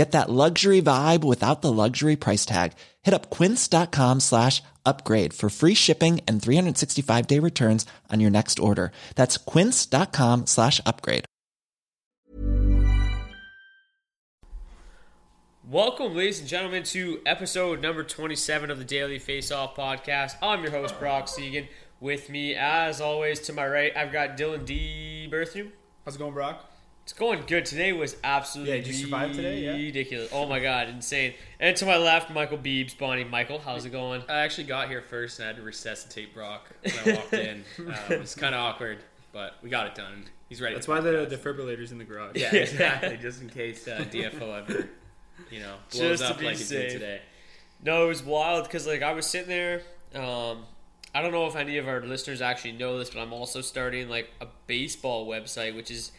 Get that luxury vibe without the luxury price tag. Hit up quince.com slash upgrade for free shipping and 365 day returns on your next order. That's quince.com slash upgrade. Welcome, ladies and gentlemen, to episode number 27 of the Daily Face Off podcast. I'm your host, Brock Segan. With me, as always, to my right, I've got Dylan D. Berthum. How's it going, Brock? It's going good. Today was absolutely Yeah, did you survive today? Yeah. ridiculous. Oh my god, insane. And to my left, Michael Beebs, Bonnie. Michael, how's it going? I actually got here first and I had to resuscitate Brock when I walked in. Uh, it was kind of awkward, but we got it done. He's ready. That's why the podcast. defibrillators in the garage. Yeah, exactly. Just in case uh, DFO ever, you know, blows Just to up be like it safe. did today. No, it was wild because like I was sitting there. Um, I don't know if any of our listeners actually know this, but I'm also starting like a baseball website, which is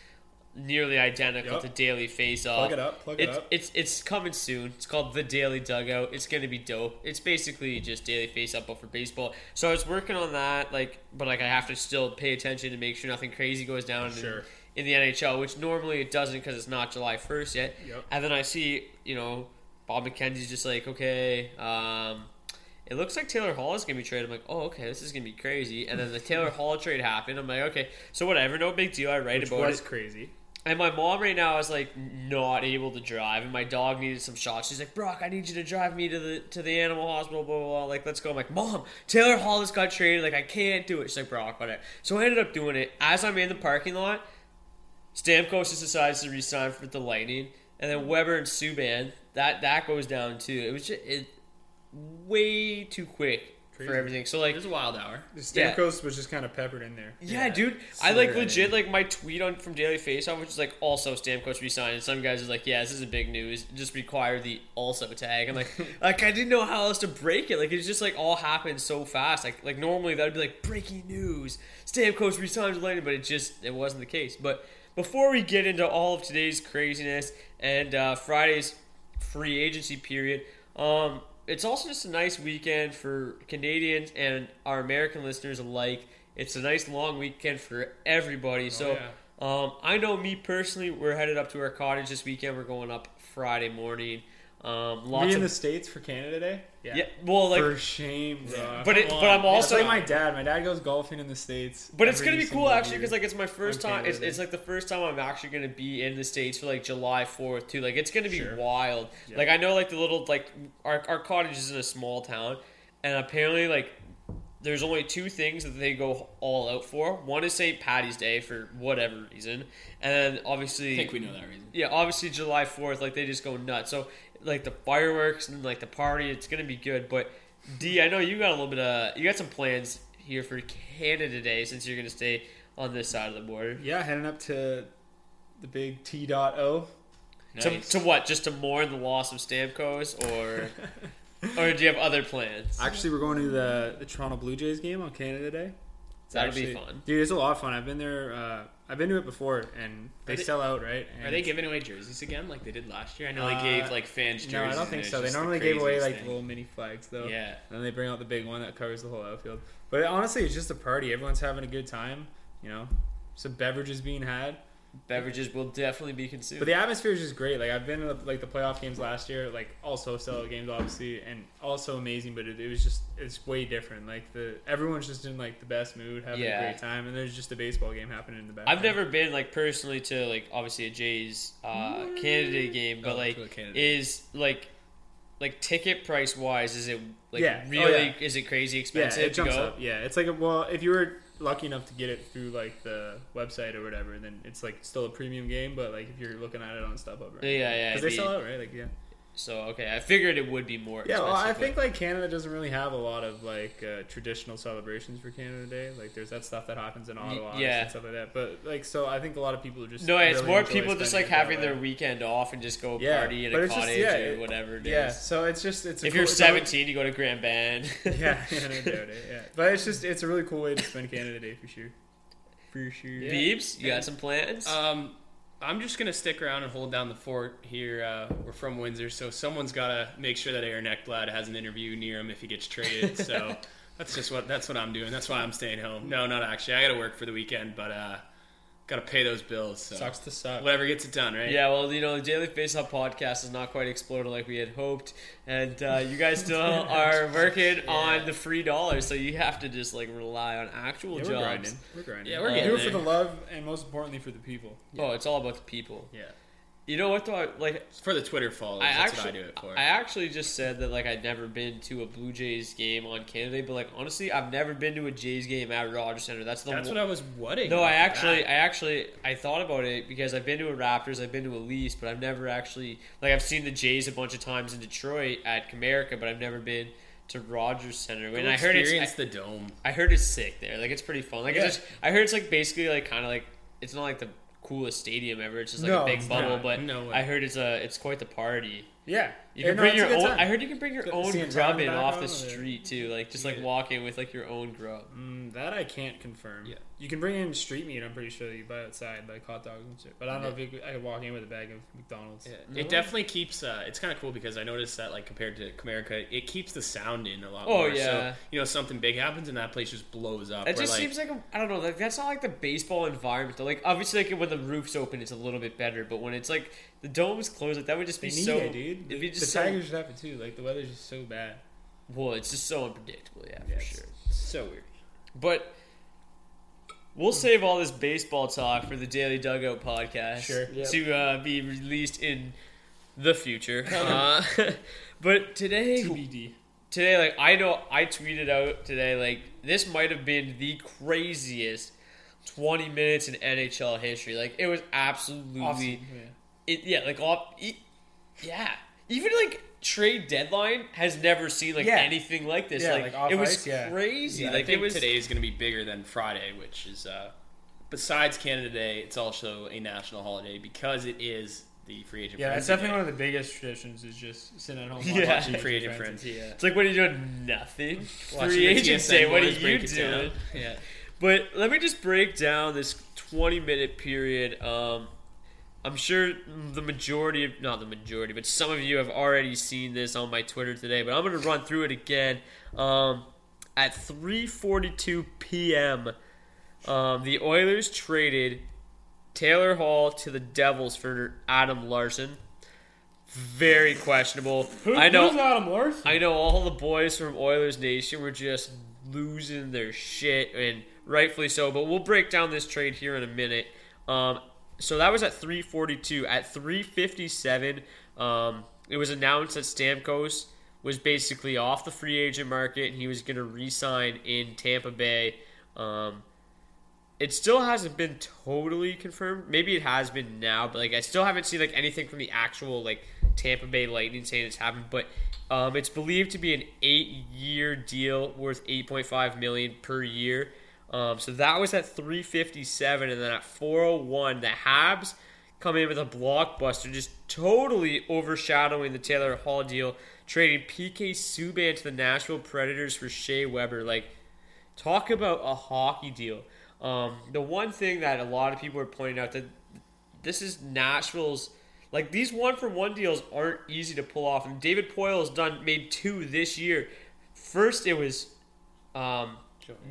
nearly identical Yup. to Daily Face Off. Plug it up, plug it it's, up. It's it's coming soon. It's called The Daily Dugout. It's gonna be dope. It's basically just Daily Face Up but for baseball. So I was working on that, like, but like I have to still pay attention to make sure nothing crazy goes down. Sure. In, in the NHL, which normally it doesn't because it's not July 1st yet. Yep. And then I see, you know, Bob McKenzie's just like, okay, um, it looks like Taylor Hall is gonna be traded. I'm like, oh, okay, this is gonna be crazy. And then the Taylor Hall trade happened. I'm like, okay, so whatever, no big deal. I write Which about was it. crazy. And my mom right now is like not able to drive, and my dog needed some shots. She's like, Brock, I need you to drive me to the to the animal hospital. Blah blah blah. Like, let's go. I'm like, Mom, Taylor Hall just got traded. Like, I can't do it. She's like, Brock, whatever. So I ended up doing it. As I'm in the parking lot, Stamkos just decides to resign for the Lightning, and then Weber and Subban that that goes down too. It was just it way too quick for everything. So It like was a wild hour. The Stamkos was just kind of peppered in there. yeah, dude. I like Slurred legit in. like my tweet on from Daily Faceoff, which is like also Stamkos resigned. And some guys is like, yeah, this isn't big news. Just require the also tag. I'm like, like I didn't know how else to break it. Like it's just like all happened so fast. Like like normally that'd be like breaking news. Stamkos resigned with Lightning, but it just it wasn't the case. But before we get into all of today's craziness and uh, Friday's free agency period, um, it's also just a nice weekend for Canadians and our American listeners alike. It's a nice long weekend for everybody. So, um, I know me personally, we're headed up to our cottage this weekend. We're going up Friday morning. Um, lots Me of in the states for Canada Day. yeah, yeah well, like, for shame, bro. but it, but I'm on. also It's like my dad. My dad goes golfing in the states. But it's gonna be cool actually because like it's my first time. It's, it's like the first time I'm actually gonna be in the states for like July Fourth too. Like it's gonna be Sure. wild. Like I know like the little like our our cottage is in a small town, and apparently like there's only two things that they go all out for. One is St. Patty's Day for whatever reason, and then obviously I think we know that reason. yeah, obviously July Fourth, like they just go nuts. So like the fireworks and like the party, it's gonna be good. But D, I know you got a little bit of you got some plans here for Canada Day since you're gonna stay on this side of the border. yeah, heading up to the big T dot O. To, to what? Just to mourn the loss of Stamkos, or or do you have other plans? Actually, we're going to the the Toronto Blue Jays game on Canada Day. That'll be actually- fun. dude. It's a lot of fun. I've been there. Uh, I've been to it before, and they, they- sell out, right? Are they giving away jerseys again like they did last year? I know Uh, they gave like fans jerseys. No, I don't think so. They just the normally gave away like thing. little mini flags, though. Yeah. And then they bring out the big one that covers the whole outfield. But honestly, it's just a party. Everyone's having a good time. You know, some beverages being had. Beverages will definitely be consumed. But the atmosphere is just great. Like I've been to the, like the playoff games last year, like also sellout games, obviously, and also amazing. But it, it was just it's way different. Like the everyone's just in like the best mood, having Yeah. a great time, and there's just a baseball game happening in the background. I've never been like personally to like obviously a Jays uh, Canada game, but Oh, like Canada. is like like ticket price wise, is it like Yeah. Oh, really yeah. is it crazy expensive Yeah, expensive it to jumps go? up. Yeah, it's like a, well, if you were lucky enough to get it through like the website or whatever, then it's like still a premium game. But like if you're looking at it on StubHub, right? Yeah, yeah, Because they sell out, right? Like yeah. So okay, I figured it would be more. Yeah, well, I expensive, think like Canada doesn't really have a lot of like uh, traditional celebrations for Canada Day. Like there's that stuff that happens in Ottawa yeah. and stuff like that. But like so, I think a lot of people just but- no, it's really more people just like spending it that having way. their weekend off and just go Yeah, party in but a it's just- cottage yeah, or whatever it is. Yeah, so it's just it's a If cool- you're it's a 17, you go to Grand Bend. yeah, yeah, no doubt it. Yeah, but it's just it's a really cool way to spend Canada Day for sure. For sure. Beebs, you got some plans? Um, I'm just gonna stick around and hold down the fort here. Uh, we're from Windsor, so someone's gotta make sure that Aaron Ekblad has an interview near him if he gets traded. So that's just what that's what I'm doing. That's why I'm staying home. No, not actually. I gotta work for the weekend, but uh, gotta pay those bills. So Sucks to suck. whatever gets it done, right? Yeah, well, you know, the Daily Faceoff podcast has not quite exploded like we had hoped, and uh, you guys still are working on the free dollars, so you have to just like rely on actual Yeah, we're jobs. grinding. We're grinding. Yeah, we're we getting do it for the love and most importantly for the people. Oh, it's all about the people. yeah. You know what though? I- Like, It's for the Twitter followers. I that's actually, what I do it for. I actually just said that like I'd never been to a Blue Jays game on Canada, but like honestly, I've never been to a Jays game at Rogers Center. That's the that's one- what I was whatting. No, I actually, bat. I actually, I thought about it because I've been to a Raptors, I've been to a Leafs, but I've never actually, like, I've seen the Jays a bunch of times in Detroit at Comerica, but I've never been to Rogers Center. And I heard it's, I, the dome. I heard it's sick there. Like, it's pretty fun. Like, Yeah. it's just, I heard it's like basically like kind of like it's not like the coolest stadium ever. It's just like No, a big bubble, not. but No. I heard it's a, it's quite the party. Yeah, You can no, bring it's your own. time. I heard you can bring your Good- own seeing town grub in off the street too, like just like walking with like your own grub. Mm, that I can't confirm. Yeah. You can bring in street meat. I'm pretty sure that you buy outside, like hot dogs and shit. But I don't know if you, could- I could walk in with a bag of McDonald's. Yeah, It definitely keeps. Uh, it's kind of cool because I noticed that, like compared to Comerica, it keeps the sound in a lot Oh, more. yeah. So you know, something big happens and that place just blows up. It just like, seems like a, I don't know. Like that's not like the baseball environment. Though. Like obviously, like when the roof's open, it's a little bit better. But when it's like the dome's closed, like that would just They be need so. it, dude. It'd be just the so. Tigers should have it too. Like the weather's just so bad. Well, it's just so unpredictable. Yeah, for sure. So weird. But we'll save all this baseball talk for the Daily Dugout podcast Sure. to uh, be released in the future. uh, but today, TBD. today, like I know, I tweeted out today, like this might have been the craziest 20 minutes in NHL history. Like it was absolutely, Awesome. Yeah. it, yeah, like all, e- yeah, even like trade deadline has never seen like Yeah. anything like this. Yeah, like, like off it was ice, yeah. crazy. Yeah, like I think it was today is going to be bigger than Friday, which is uh, besides Canada Day, it's also a national holiday because it is the free agent. Yeah, that's frenzy definitely day. one of the biggest traditions. Is just sitting at home Yeah. watching free agent frenzy. Yeah. It's like when you're doing nothing. Watching Free the agent TSN day. What are boys you break it down. doing? Yeah. But let me just break down this 20 minute period. Um, I'm sure the majority of, not the majority, but some of you have already seen this on my Twitter today, but I'm going to run through it again. Um, at 3.42 p.m., um, the Oilers traded Taylor Hall to the Devils for Adam Larsson. Very questionable. I know. Who's Adam Larsson? I know all the boys from Oilers Nation were just losing their shit, and rightfully so. But we'll break down this trade here in a minute. Um, so that was at 3:42. At 3:57, um, it was announced that Stamkos was basically off the free agent market, and he was going to re-sign in Tampa Bay. Um, it still hasn't been totally confirmed. Maybe it has been now, but like I still haven't seen like anything from the actual like Tampa Bay Lightning saying it's happened. But um, it's believed to be an eight-year deal worth eight point five million per year. Um, so that was at three fifty-seven, and then at four oh one, the Habs come in with a blockbuster, just totally overshadowing the Taylor Hall deal, trading PK Subban to the Nashville Predators for Shea Weber. Like, talk about a hockey deal. Um, the one thing that a lot of people are pointing out that this is Nashville's like these one for one deals aren't easy to pull off. And David Poile's done made two this year. First, it was um,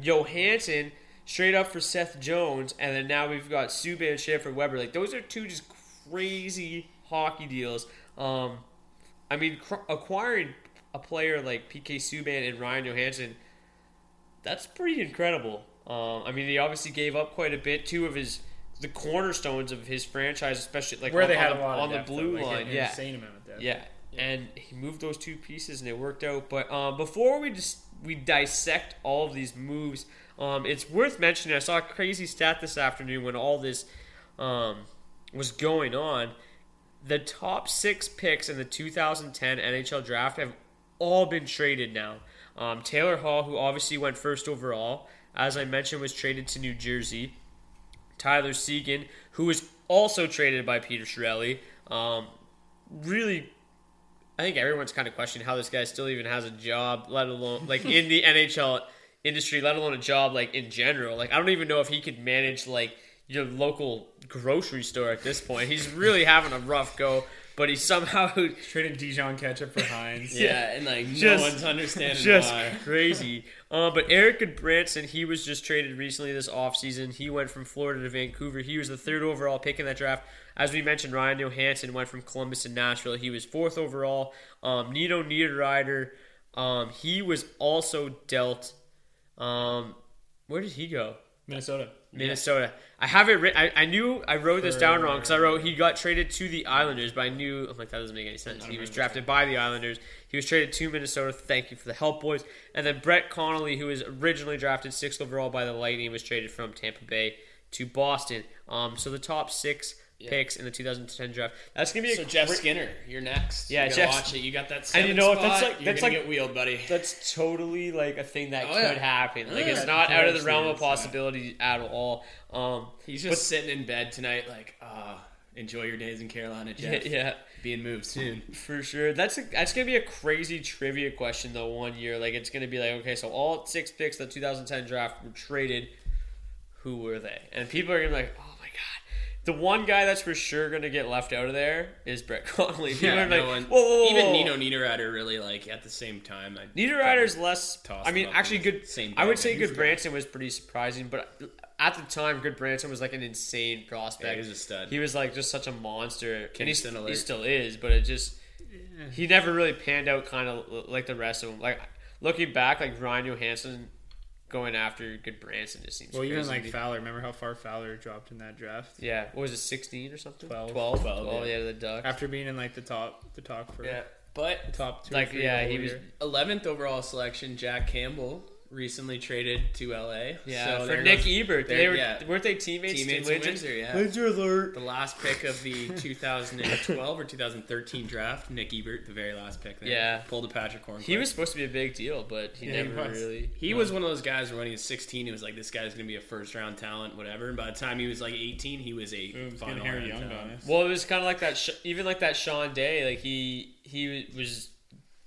Johansen straight up for Seth Jones, and then now we've got Subban and for Weber. Like those are two just crazy hockey deals. Um, I mean, cr- acquiring a player like PK Subban and Ryan Johansen, that's pretty incredible. Um, I mean, he obviously gave up quite a bit. Two of his the cornerstones of his franchise, especially like Where on, they had on, a the, lot of on the blue though, like, line. an yeah, insane amount of depth. yeah, and he moved those two pieces and it worked out. But um, before we just we dissect all of these moves, um, it's worth mentioning. I saw a crazy stat this afternoon when all this um, was going on. The top six picks in the 2010 NHL draft have all been traded now. Um, Taylor Hall, who obviously went first overall, as I mentioned, was traded to New Jersey. Tyler Seguin, who was also traded by Peter Chiarelli. Um, really, I think everyone's kind of questioning how this guy still even has a job, let alone like in the NHL industry, let alone a job like in general. Like I don't even know if he could manage like your local grocery store at this point. He's really having a rough go, but he somehow traded Dijon ketchup for Heinz. Yeah, and like Just- no one's understanding just why. crazy. Uh, but Erik Gudbranson, he was just traded recently this offseason. He went from Florida to Vancouver. He was the third overall pick in that draft. As we mentioned, Ryan Johansen went from Columbus to Nashville. He was fourth overall. Um, Nino Niederreiter, um, he was also dealt. Um, where did he go? Minnesota. Minnesota. I have it written. I, I knew I wrote this down wrong because I wrote he got traded to the Islanders, but I knew I'm like that doesn't make any sense. He was drafted by the Islanders. He was traded to Minnesota. Thank you for the help, boys. And then Brett Connolly, who was originally drafted sixth overall by the Lightning, was traded from Tampa Bay to Boston. Um, so the top six picks in the 2010 draft. That's gonna be a So Jeff Skinner, you're next. Yeah, Jeff- watch it. You got that. And you know what, that's like- you're that's gonna like- get wheeled, buddy. That's totally like a thing that Oh, could yeah. happen. Like Yeah, it's not out of the realm of possibility at all. Um, He's just sitting in bed tonight, like, ah, enjoy your days in Carolina, yeah, Jeff. yeah. Being moved soon. For sure. That's a, that's gonna be a crazy trivia question though. One year, like it's gonna be like, okay, so all six picks of the 2010 draft were traded. Who were they? And people are gonna be like, oh. The one guy that's for sure gonna get left out of there is Brett Connolly. People Yeah, are like, no one. whoa, whoa, whoa, even. Nino Niederreiter really like at the same time. I Niederreiter's less. I mean, actually, good. same I would say Good. Branson was pretty surprising, but at the time, Gudbranson was like an insane prospect. Yeah, he was a stud. He was like just such a monster, and Kingston he still is. But it just he never really panned out, kind of like the rest of them. Like looking back, like Ryan Johansen going after Good brands Branson just seems. Well, even crazy to like. Fowler. Remember how far Fowler dropped in that draft? yeah, what was it, sixteen or something? 12. 12, 12, 12, yeah. yeah, the Ducks. After being in like the top, the top for yeah, But top two. like yeah, he whole was. 11th overall selection, Jack Campbell recently traded to LA. Yeah, so for Nick goes- Ebert. They were yeah. weren't they teammates? Teammates in in Windsor? Windsor, yeah. Windsor alert. The last pick of the 2012 or 2013 draft, Nick Ebert, the very last pick there. Yeah. Pulled a Patrick Horn. He was supposed to be a big deal, but he Yeah, never was. really. He was one of those guys where when he was 16, he was like, this guy's going to be a first round talent, whatever. And by the time he was like 18, he was a It was final round talent. Well, it was kind of like that. Sh- even like that Sean Day, like he he was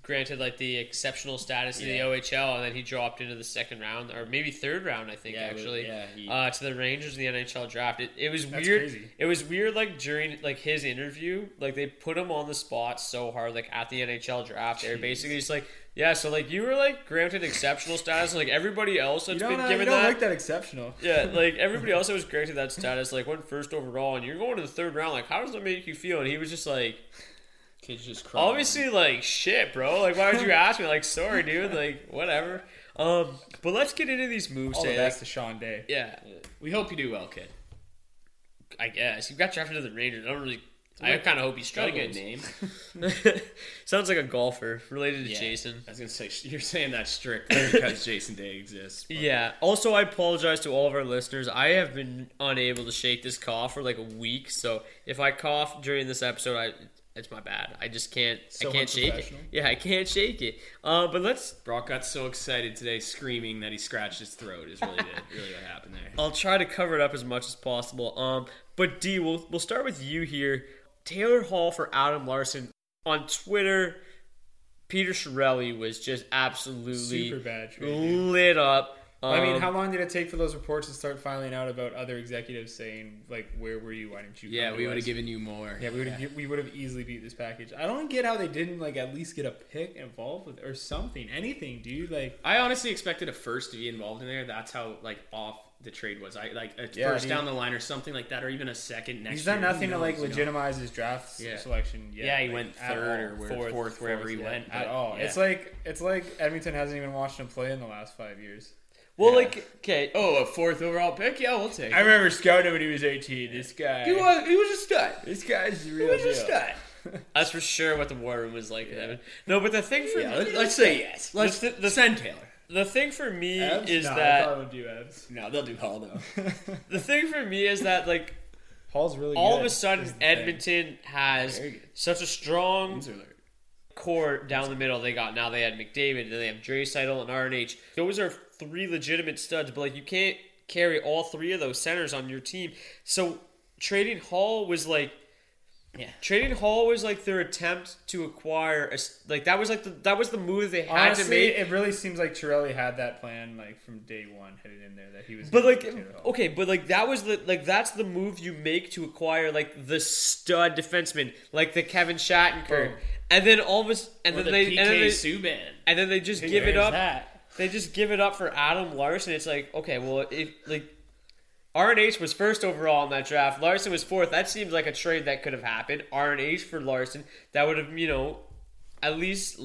granted like the exceptional status in Yeah. the OHL, and then he dropped into the second round or maybe third round, I think Yeah, actually, yeah, he- uh, to the Rangers in the NHL draft. It, it was weird. crazy. It was weird, like during like his interview, like they put him on the spot so hard, like at the NHL draft. they're basically just like, yeah, so like you were like granted exceptional status, like everybody else that's been uh, given you don't that. like that exceptional. Yeah, like everybody else that was granted that status, like went first overall, and you're going to the third round. Like, how does that make you feel? And he was just like, Kids just crying. obviously, like shit, bro. Like, why would you ask me? Like, sorry, dude. Like, whatever. Um, but let's get into these moves. All the today. best to Sean Day. yeah, We hope you do well, kid. I guess you got drafted to the Rangers. I don't really. I kind of hope he Got a good name. Sounds like a golfer related to Yeah. Jason. I was going to say, you're saying that strictly because Jason Day exists. but- Yeah. Also, I apologize to all of our listeners. I have been unable to shake this cough for like a week. So if I cough during this episode, I it's my bad. I just can't. So I can't shake it. Yeah, I can't shake it. Uh, but let's. Brock got so excited today, screaming that he scratched his throat. Is really the, really what happened there. I'll try to cover it up as much as possible. Um, But D, we'll we'll start with you here. Taylor Hall for Adam Larsson on Twitter. Peter Chiarelli was just absolutely Super bad lit up. I mean, Um, how long did it take for those reports to start filing out about other executives saying like, "Where were you? Why didn't you?" Yeah, we would have given you more. Yeah, we would have. We would have easily beat this package. I don't get how they didn't like at least get a pick involved with or something, anything, dude. Like, I honestly expected a first to be involved in there. That's how like off the trade was. I like a Yeah, first dude. down the line or something like that, or even a second next. he's done year. Nothing to like knows, you know? legitimize his draft Yeah. selection. Yet, Yeah, he like, went third or where- Fourth, fourth, wherever he yeah, went at all. yeah. It's like it's like Edmonton hasn't even watched him play in the last five years. Well, like okay, oh, a fourth overall pick. Yeah, we'll take. I it. remember scouting when he was eighteen. This guy, He was he was a stud. this guy's real. He real was a stud. that's for sure what the war room was like. Evan. No, but the thing for Yeah, me, let, let's say yes. Let's the- the- send Taylor. the thing for me Abs? is Nah, I that thought do abs. No, they'll do Hall though. the thing for me is that like Hall's really all good, of a sudden is thing. Edmonton has such a strong These are like- core down the middle. They got now they had McDavid, then they have Draisaitl and RNH. Those are three legitimate studs, but like you can't carry all three of those centers on your team. So trading Hall was like Yeah. Trading Hall was like their attempt to acquire a, s- like that was like the, that was the move they had Honestly, to make. it really seems like Torelli had that plan like from day one, headed in there that he was. But like get Taylor Hall. okay, but like that was the like that's the move you make to acquire like the stud defenseman, like the Kevin Shattenkirk. Boom. And then all of a s- and Or then the they PK and then they, Subban. and then they just give it up. that? They just give it up for Adam Larsson. It's like, okay, well, if like RNH was first overall in that draft, Larsson was fourth. That seems like a trade that could have happened. RNH for Larsson, that would have, you know, at least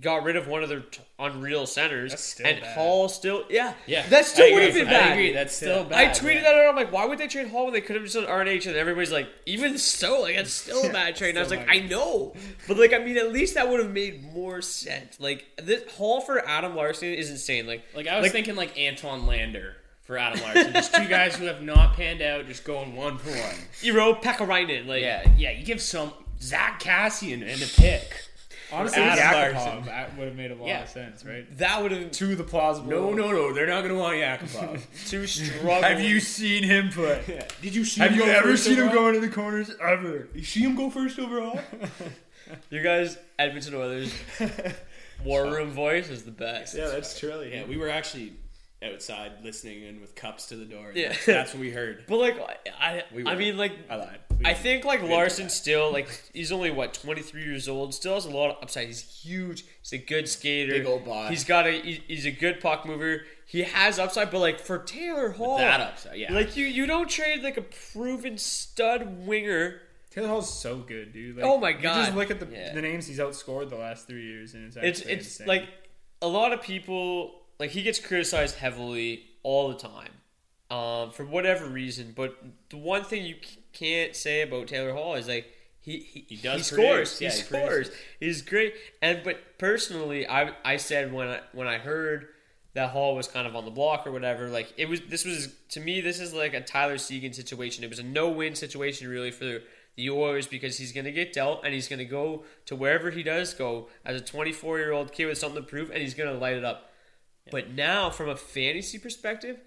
got rid of one of their t- unreal centers. That's still and bad. Hall still, yeah, Yeah, that still would have been I bad. agree. That's still I bad. I tweeted yeah. that out. I'm like, why would they trade Hall when they could have just done RNH? And everybody's like, even so, like that's still a bad trade. And I was like, I know, but like, I mean, at least that would have made more sense. Like this Hall for Adam Larsson is insane. Like, Like I was thinking, like Anton Lander for Adam Larsson, just two guys who have not panned out, just going one for one. You Iiro Pakarinen, like Yeah, yeah. You give some Zack Kassian and a pick. Honestly, Yakupov that would have made a lot Yeah. of sense, right? that would have To the plausible. No, no, no. They're not going to want Yakupov. too struggle. Have you seen him play? Did you see? Have him you go ever first seen him overall? go into the corners ever? You see him go first overall? You guys, Edmonton Oilers, war room voice is the best. Yeah, that's Torelli. yeah, we were actually outside listening and with cups to the door. Yeah. That's, that's what we heard. But like, I, We I mean, like, I lied. I think like Larsson still like he's only what 23 years old, still has a lot of upside. He's huge. He's a good skater. Big old bod. He's got a he's a good puck mover. He has upside, but like for Taylor Hall, that upside, yeah. Like you you don't trade like a proven stud winger. Taylor Hall's so good, dude. Like, Oh my You God. just look at the, Yeah. the names he's outscored the last three years, and it's actually It's it's insane. like a lot of people like he gets criticized heavily all the time, um, for whatever reason. But the one thing you can't say about Taylor Hall is like he he, he does scores. produce. He Yeah, he scores. He's great. And but personally, I I said when I when I heard that Hall was kind of on the block or whatever, like it was this was to me this is like a Tyler Seguin situation. It was a no win situation really for the Oilers because he's going to get dealt and he's going to go to wherever he does go as a 24 year old kid with something to prove and he's going to light it up. But now, from a fantasy perspective,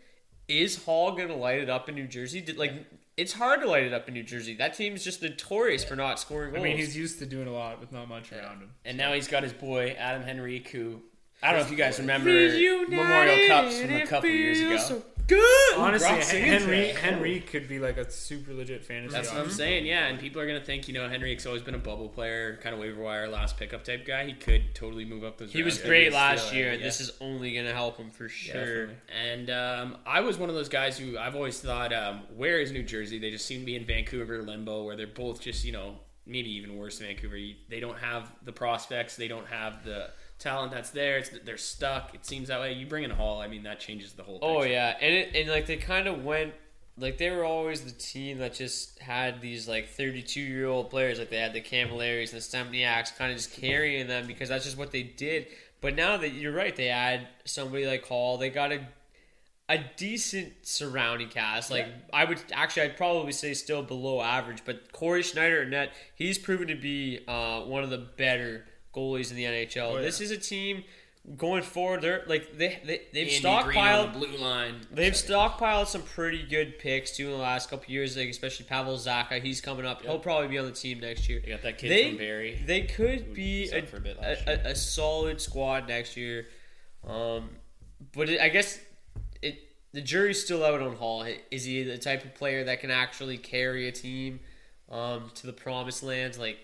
is Hall going to light it up in New Jersey? Did, like, it's hard to light it up in New Jersey. That team is just notorious for not scoring I mean, he's used to doing a lot with not much around him. And now he's got his boy Adam Henrique, who I don't know if you guys remember Memorial Cups from a couple years ago. so good. Honestly, Brock Henry there. Henry could be like a super legit fantasy. That's what I'm saying, yeah. And people are gonna think, you know, Henrique's always been a bubble player, kind of waiver wire, last pickup type guy. He could totally move up those. He was great He's last year, and yeah. this is only going to help him for sure. definitely. And um, I was one of those guys who I've always thought, um, where is New Jersey? They just seem to be in Vancouver limbo, where they're both just, you know, maybe even worse than Vancouver. They don't have the prospects, they don't have the talent that's there. It's, they're stuck. It seems that way. You bring in Hall, I mean, that changes the whole. Oh yeah, and it, and like they kind of went like they were always the team that just had these like 32 year old players like they had the Cammalleris and the Stempniaks kind of just carrying them because that's just what they did. But now that you're right, they add somebody like Hall. They got a a decent surrounding cast. Like I would actually, I'd probably say still below average. But Cory Schneider net, he's proven to be uh, one of the better goalies in the NHL. This is a team going forward, they're like they, they they've Andy Greene on stockpiled the blue line. They've stockpiled some pretty good picks too in the last couple years, like especially Pavel Zacha. He's coming up. He'll probably be on the team next year. They got that kid they, from Barrie. They could be a, a bit a, a, a solid squad next year. Um, but it, I guess it the jury's still out on Hall. Is he the type of player that can actually carry a team um, to the promised lands like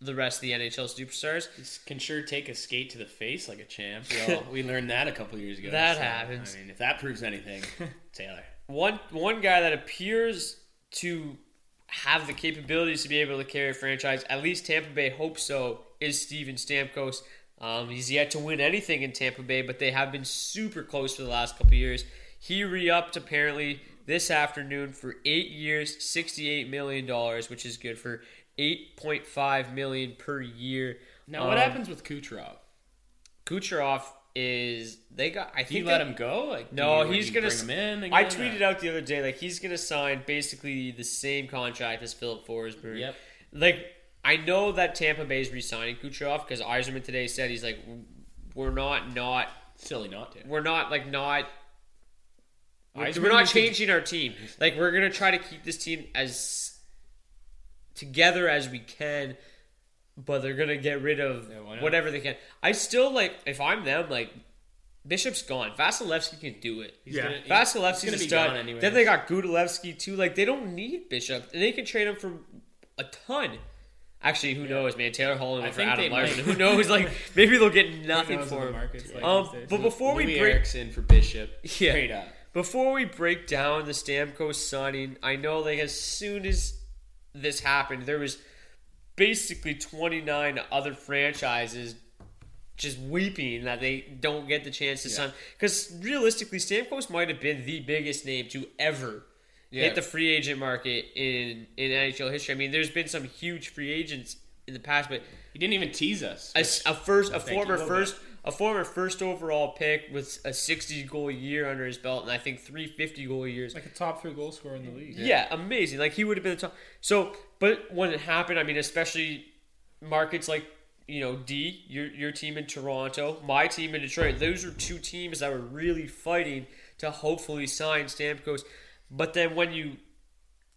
the rest of the NHL superstars? This can sure take a skate to the face like a champ. Well, we learned that a couple years ago. That happens. I mean, if that proves anything, Taylor. one one guy that appears to have the capabilities to be able to carry a franchise, at least Tampa Bay hopes so, is Steven Stamkos. Um, he's yet to win anything in Tampa Bay, but they have been super close for the last couple years. He re-upped apparently this afternoon for eight years, sixty-eight million dollars, which is good for eight point five million per year. Now, what Um, happens with Kucherov? Kucherov is they got. I think you let they- him go? Like, No, you- he's gonna. bring him in. Again, I or- tweeted out the other day like he's gonna sign basically the same contract as Filip Forsberg. Yep. Like I know that Tampa Bay is re-signing Kucherov because Yzerman today said he's like, we're not not Silly not to. we're not like not. We're, we're not changing our team. Like we're gonna try to keep this team as together as we can, but they're gonna get rid of Yeah, whatever they can. I still like if I'm them like. Bishop's gone. Vasilevskiy can do it. Yeah. gonna- he's Vasilevskiy's gonna a be stud. gone anyways. Then they got Gudlevskis too. Like they don't need Bishop, and they can trade him for a ton. Actually, who knows, man? Taylor Hall I went for Adam they Larsson. Who knows? Like maybe they'll get nothing for him. markets like Um, but before we Louis break, Erickson for Bishop. Yeah. Straight up. before we break down the Stamkos signing, I know like as soon as this happened, there was basically 29 other franchises just weeping that they don't get the chance to sign. Because realistically, Stamkos might have been the biggest name to ever Yeah. hit the free agent market in in NHL history. I mean, there's been some huge free agents in the past, but He didn't even tease us. a, a first, a former first, a former first overall pick with a 60 goal year under his belt, and I think three 50 goal years. like a top three goal scorer in the league. Yeah, amazing. Like he would have been the top. So, but when it happened, I mean, especially markets like you know D, your your team in Toronto, my team in Detroit. Those are two teams that were really fighting to hopefully sign Stamkos. But then when you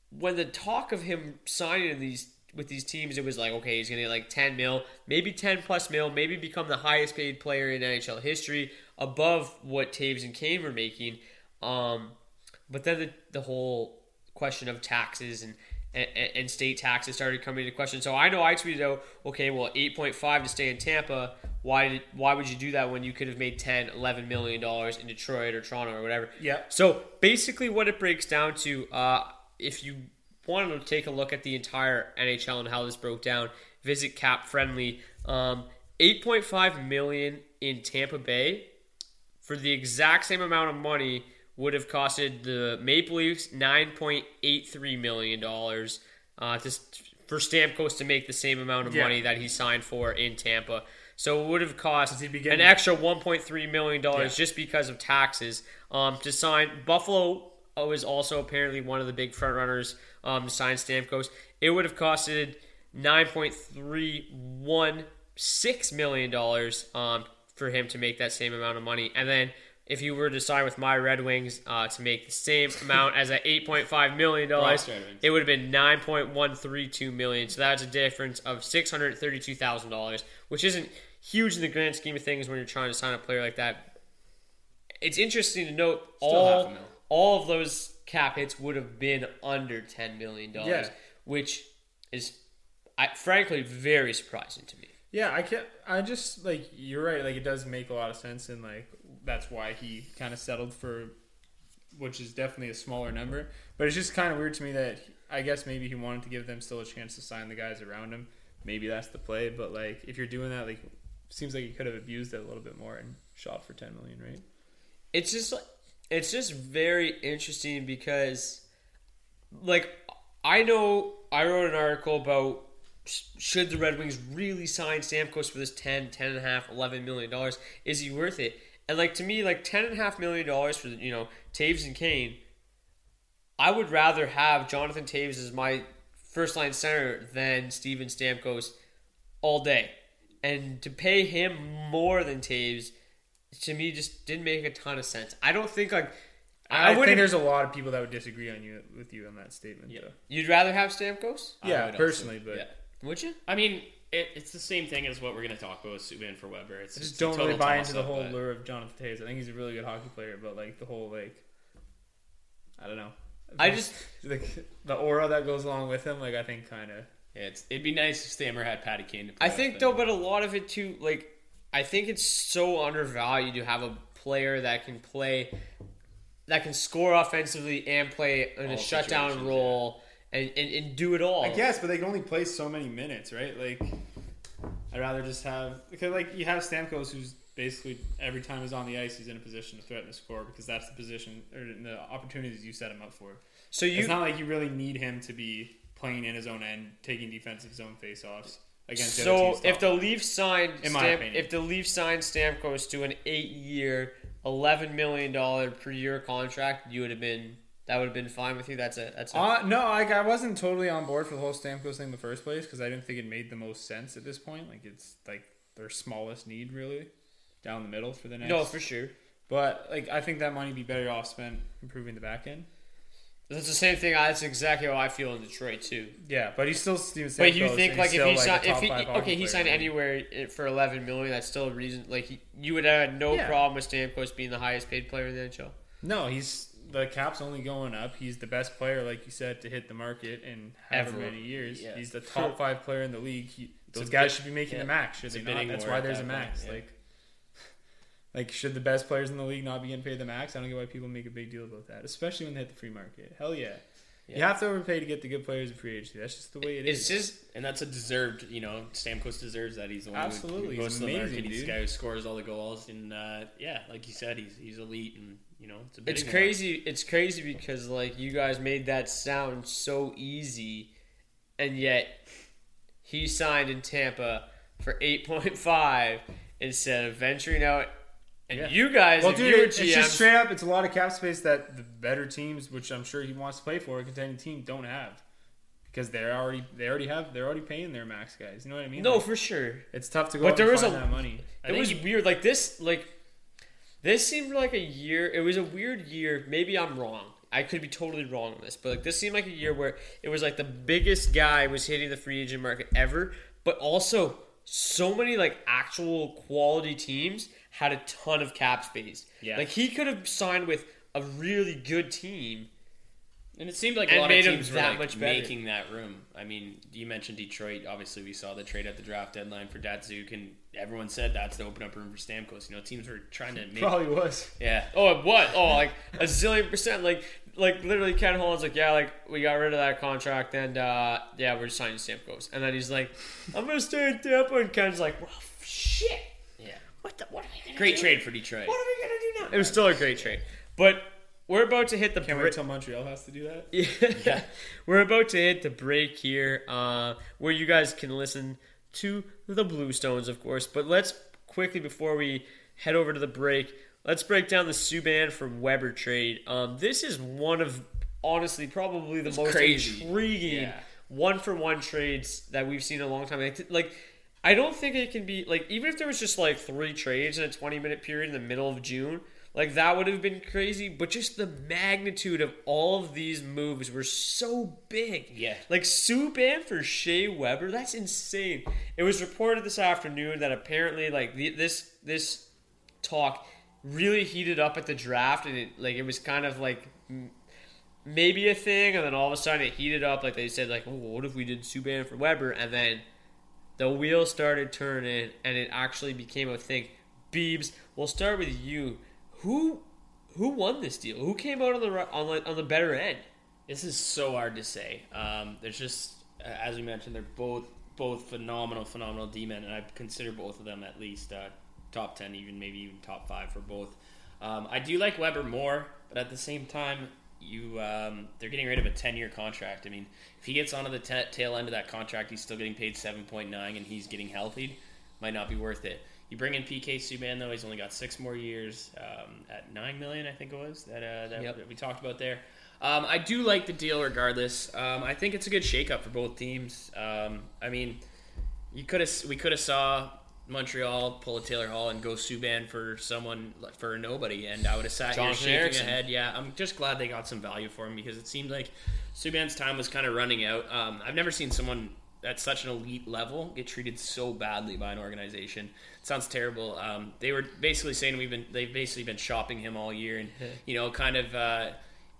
when the talk of him signing these with these teams, it was like, okay, he's gonna get like ten mil, maybe ten plus mil, maybe become the highest paid player in NHL history, above what Toews and Kane were making. Um, but then the, the whole question of taxes and, and and state taxes started coming into question. So I know I tweeted out, okay, well, eight point five to stay in Tampa. Why did why would you do that when you could have made 10, 11 million dollars in Detroit or Toronto or whatever? Yeah. So basically, what it breaks down to, uh, if you wanted to take a look at the entire NHL and how this broke down, visit Cap Friendly. Um, 8.5 million in Tampa Bay for the exact same amount of money would have costed the Maple Leafs 9.83 million dollars uh, just for Stamkos to make the same amount of Yeah. money that he signed for in Tampa. So it would have cost an extra 1.3 million dollars Yeah. just because of taxes um, to sign Buffalo. Was also apparently one of the big frontrunners um, to sign Stamkos. It would have costed nine point three one six million dollars um, for him to make that same amount of money, and then if you were to sign with my Red Wings uh, to make the same amount as that eight point five million dollars, Bronx Red Wings. it would have been nine point one three two million. So that's a difference of six hundred thirty two thousand dollars, which isn't huge in the grand scheme of things when you're trying to sign a player like that. It's interesting to note Still all half a mil. All of those cap hits would have been under ten million dollars, Yeah. which is, I, frankly, very surprising to me. Yeah, I can't. I just like you're right. Like it does make a lot of sense, and like that's why he kind of settled for, which is definitely a smaller number. But it's just kind of weird to me that I guess maybe he wanted to give them still a chance to sign the guys around him. Maybe that's the play. But like if you're doing that, like seems like he could have abused it a little bit more and shot for ten million, right? it's just like it's just very interesting because like I know I wrote an article about should the Red Wings really sign Stamkos for this 10, 10 and a half, 11 million dollars? Is he worth it? And like to me, like ten and a half million dollars for you know Toews and Kane, I would rather have Jonathan Toews as my first line center than Steven Stamkos all day. And to pay him more than Toews to me just didn't make a ton of sense. I don't think like I, I, think would. there's a lot of people that would disagree on you with you on that statement. though. You'd rather have Stamkos? Yeah, would also- personally, but yeah. Would you? I mean, it, it's the same thing as what we're going to talk about with Subban for Weber. It's I just it's don't really buy into the whole but- lure of Jonathan Toews. I think he's a really good hockey player, but like the whole like, I don't know. I just like the aura that goes along with him. Like I think kind of. Yeah, it's, it'd be nice if Stammer had Patty Kane. To play I think though, but a lot of it too, like I think it's so undervalued to have a player that can play, that can score offensively and play in All a shutdown situations, role and, and, and do it all. I guess, but they can only play so many minutes, right? Like, I'd rather just have because like you have Stamkos, who's basically every time he's on the ice, he's in a position to threaten to score because that's the position or the opportunities you set him up for. So you it's not like you really need him to be playing in his own end, taking defensive zone faceoffs against. the other So team's if the top. Leafs signed In my Stam- opinion. if the Leafs signed Stamkos to an eight-year, eleven million dollar per year contract, you would have been that would have been fine with you. That's a that's a, Uh, no, like I wasn't totally on board for the whole Stamkos thing in the first place because I didn't think it made the most sense at this point. Like it's like their smallest need really down the middle for the next. no for sure. But like I think that money would be better off spent improving the back end. That's the same thing. That's exactly how I feel in Detroit too. Yeah, but he's still Steven But you think like if he still, signed, if he okay, he signed anywhere for eleven million, that's still a reason. Like he, you would have no Yeah. problem with Stamkos being the highest paid player in the NHL. No, he's the cap's only going up. He's the best player, like you said, to hit the market in however Ever. many years. Yeah. He's the top five player in the league. He, those guys bit- should be making yeah. the max, should It's they not? That's why there's a that max. Like, like should the best players in the league not be getting paid the max? I don't get why people make a big deal about that, especially when they hit the free market. Hell yeah. You have to overpay to get the good players in free agency. That's just the way it It's is. just And that's a deserved, you know, Stamkos deserves that. He's the one Absolutely, who goes he's to the amazing, market. He's the guy who scores all the goals, and uh, yeah, like you said, he's he's elite, and you know, it's a it's bidding war. crazy. It's crazy because like you guys made that sound so easy, and yet he signed in Tampa for eight point five instead of venturing out. And Yeah. you guys, well, dude, it's GMs, just straight up. It's a lot of cap space that the better teams, which I'm sure he wants to play for, a contending team, don't have because they're already they already have they're already paying their max guys. You know what I mean? no, Like, for sure. it's tough to go. But there and was find a- that money. It was weird. Like this, like this seemed like a year. It was a weird year. Maybe I'm wrong. I could be totally wrong on this, but like this seemed like a year where it was like the biggest guy was hitting the free agent market ever, but also so many like actual quality teams had a ton of cap space. Yeah. like he could have signed with a really good team. And it seemed like a lot made of teams were that like much better. making that room. I mean, you mentioned Detroit. Obviously, we saw the trade at the draft deadline for Datsyuk, and everyone said that's the open up room for Stamkos. You know, teams were trying to make. Probably was. Yeah. Oh, what? Oh, like a zillion percent. Like, like literally, Ken Holland's like, yeah, like we got rid of that contract, and uh, yeah, we're just signing Stamkos. And then he's like, I'm gonna stay in Tampa, and Ken's like, well, shit. Yeah. What the? What are we gonna Great do? trade for Detroit. What are we gonna do now? It was still a great trade, but we're about to hit the Can't bri- wait till Montreal has to do that. yeah. We're about to hit the break here, uh, where you guys can listen to the Bluestones, of course. But let's quickly, before we head over to the break, let's break down the Subban for Weber trade. Um, this is one of, honestly, probably the most crazy. intriguing Yeah. one for one trades that we've seen in a long time. Like, like, I don't think it can be like even if there was just like three trades in a twenty minute period in the middle of June, like that would have been crazy. But just the magnitude of all of these moves were so big. Yeah. like Subban for Shea Weber, that's insane. It was reported this afternoon that apparently like the, this this talk really heated up at the draft, and it like it was kind of like maybe a thing, and then all of a sudden it heated up. Like they said, like, oh, what if we did Subban for Weber, and then the wheel started turning, and it actually became a thing. Beebs, we'll start with you. Who who won this deal? Who came out on the on the, on the better end? This is so hard to say. Um, there's just, as we mentioned, they're both both phenomenal, phenomenal D men, and I consider both of them at least uh, top ten, even maybe even top five for both. Um, I do like Weber more, but at the same time, you um, they're getting rid of a ten year contract. I mean, if he gets onto the ta tail end of that contract, he's still getting paid seven point nine, and he's getting healthy. Might not be worth it. You bring in PK Subban though; he's only got six more years um, at nine million, I think it was that uh, that, Yep. that we talked about there. Um, I do like the deal regardless. Um, I think it's a good shakeup for both teams. Um, I mean, you could have we could have saw Montreal, pull a Taylor Hall, and go Subban for someone for nobody, and I would have sat Jonathan here shaking Ericsson. a head. Yeah, I'm just glad they got some value for him because it seemed like Subban's time was kind of running out. Um, I've never seen someone at such an elite level get treated so badly by an organization. It sounds terrible. Um, they were basically saying we've been they've basically been shopping him all year, and you know, kind of. Uh,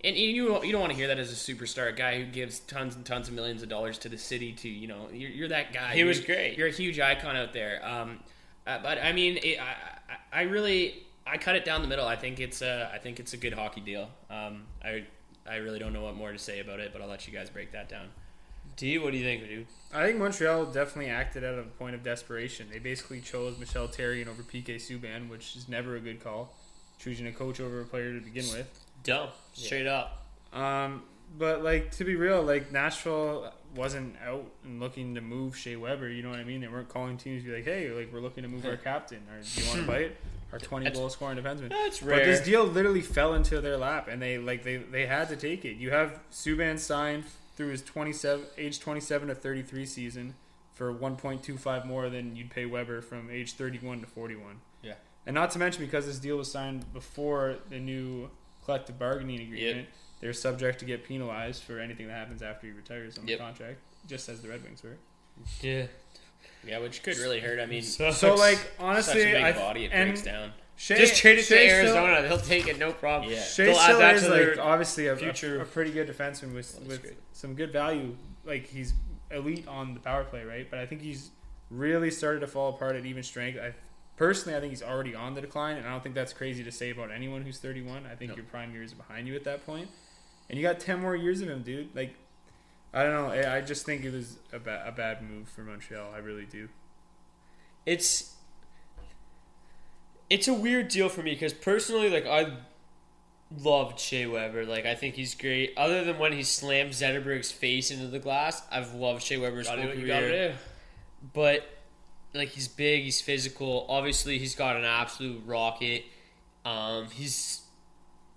and you you don't want to hear that as a superstar, a guy who gives tons and tons of millions of dollars to the city. To you know, you're, you're that guy. He was You're- great. You're a huge icon out there. Um, uh, but I mean, it, I, I I really I cut it down the middle. I think it's a I think it's a good hockey deal. Um, I I really don't know what more to say about it, but I'll let you guys break that down. D, what do you think, dude? I think Montreal definitely acted out of a point of desperation. They basically chose Michel Therrien over PK Subban, which is never a good call. Choosing a coach over a player to begin with. Dumb, straight up. Um, but like to be real, like Nashville wasn't out and looking to move Shea Weber. You know what I mean? They weren't calling teams to be like, "Hey, like we're looking to move our captain, or do you want to bite our twenty goal scoring defenseman?" That's But this deal literally fell into their lap, and they like they they had to take it. You have Subban signed through his twenty seven age twenty seven to thirty three season for one point two five more than you'd pay Weber from age thirty one to forty one. Yeah. And not to mention because this deal was signed before the new collective bargaining agreement, they're subject to get penalized for anything that happens after he retires on Yep. the contract, just as the Red Wings were. Yeah. Yeah, which could really hurt. I mean, So like honestly, such honestly, a big I, body, it breaks down. Shea, Just trade it to Shea still- Arizona. They'll take it, no problem. Yeah. Shea They'll add still that is to like their obviously a, future. a, a pretty good defenseman with with great. some good value. Like he's elite on the power play, right? But I think he's really started to fall apart at even strength. I personally, I think he's already on the decline, and I don't think that's crazy to say about anyone who's 31. I think your prime years are behind you at that point, and you got 10 more years of him, dude. Like I don't know. I I just think it was a, ba- a bad move for Montreal. I really do. it's it's a weird deal for me because personally, like I loved Shea Weber. Like I think he's great. Other than when he slammed Zetterberg's face into the glass, I've loved Shea Weber's Gotta whole do what you career. gotta do. But like he's big, he's physical. Obviously, he's got an absolute rocket. Um, he's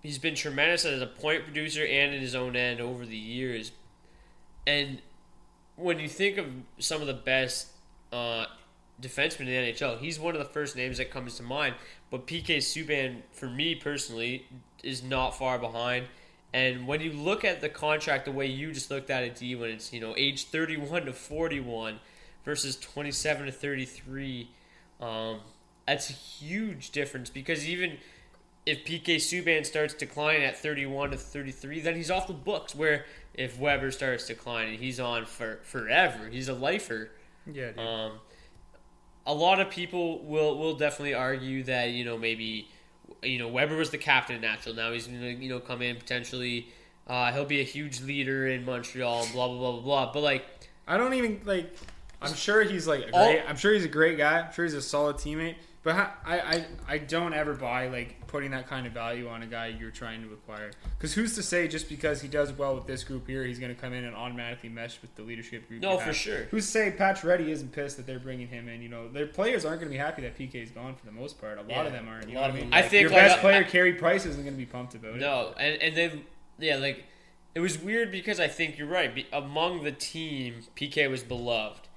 he's been tremendous as a point producer and in his own end over the years. And when you think of some of the best uh, defensemen in the NHL, he's one of the first names that comes to mind. But PK Subban, for me personally, is not far behind. And when you look at the contract the way you just looked at it, D, when it's you know age thirty one to forty one versus twenty seven to thirty three, um, that's a huge difference because even if PK Subban starts declining at 31 to 33, then he's off the books. Where if Weber starts declining, he's on for forever. He's a lifer. Yeah, dude. Um, a lot of people will will definitely argue that you know maybe you know Weber was the captain of Natural. Now he's gonna you know come in potentially. Uh, he'll be a huge leader in Montreal. Blah blah blah blah blah. But like I don't even like. I'm sure he's like great. I'm sure he's a great guy. I'm sure he's a solid teammate. But I, I, I don't ever buy like putting that kind of value on a guy you're trying to acquire. Because who's to say just because he does well with this group here, he's going to come in and automatically mesh with the leadership group? No, for have? sure. Who's to say Pacioretty isn't pissed that they're bringing him in? You know, their players aren't going to be happy that PK is gone for the most part. A lot Yeah, of them aren't. You know I mean? I think, your like, best player, Carey Price, isn't going to be pumped about it. No, and and then yeah, like it was weird because I think you're right. Be, among the team, PK was beloved.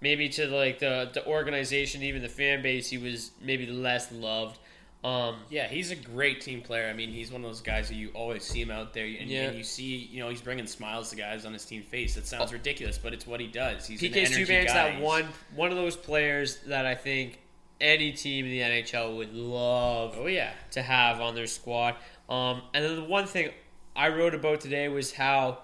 Maybe to like the the organization, even the fan base, he was maybe less loved. Um, Yeah, he's a great team player. I mean, he's one of those guys who you always see him out there, and, Yeah. and you see, you know, he's bringing smiles to guys on his team face. That sounds ridiculous, but it's what he does. He's PK Subban's that one one of those players that I think any team in the NHL would love Oh yeah, to have on their squad. Um, and then the one thing I wrote about today was how,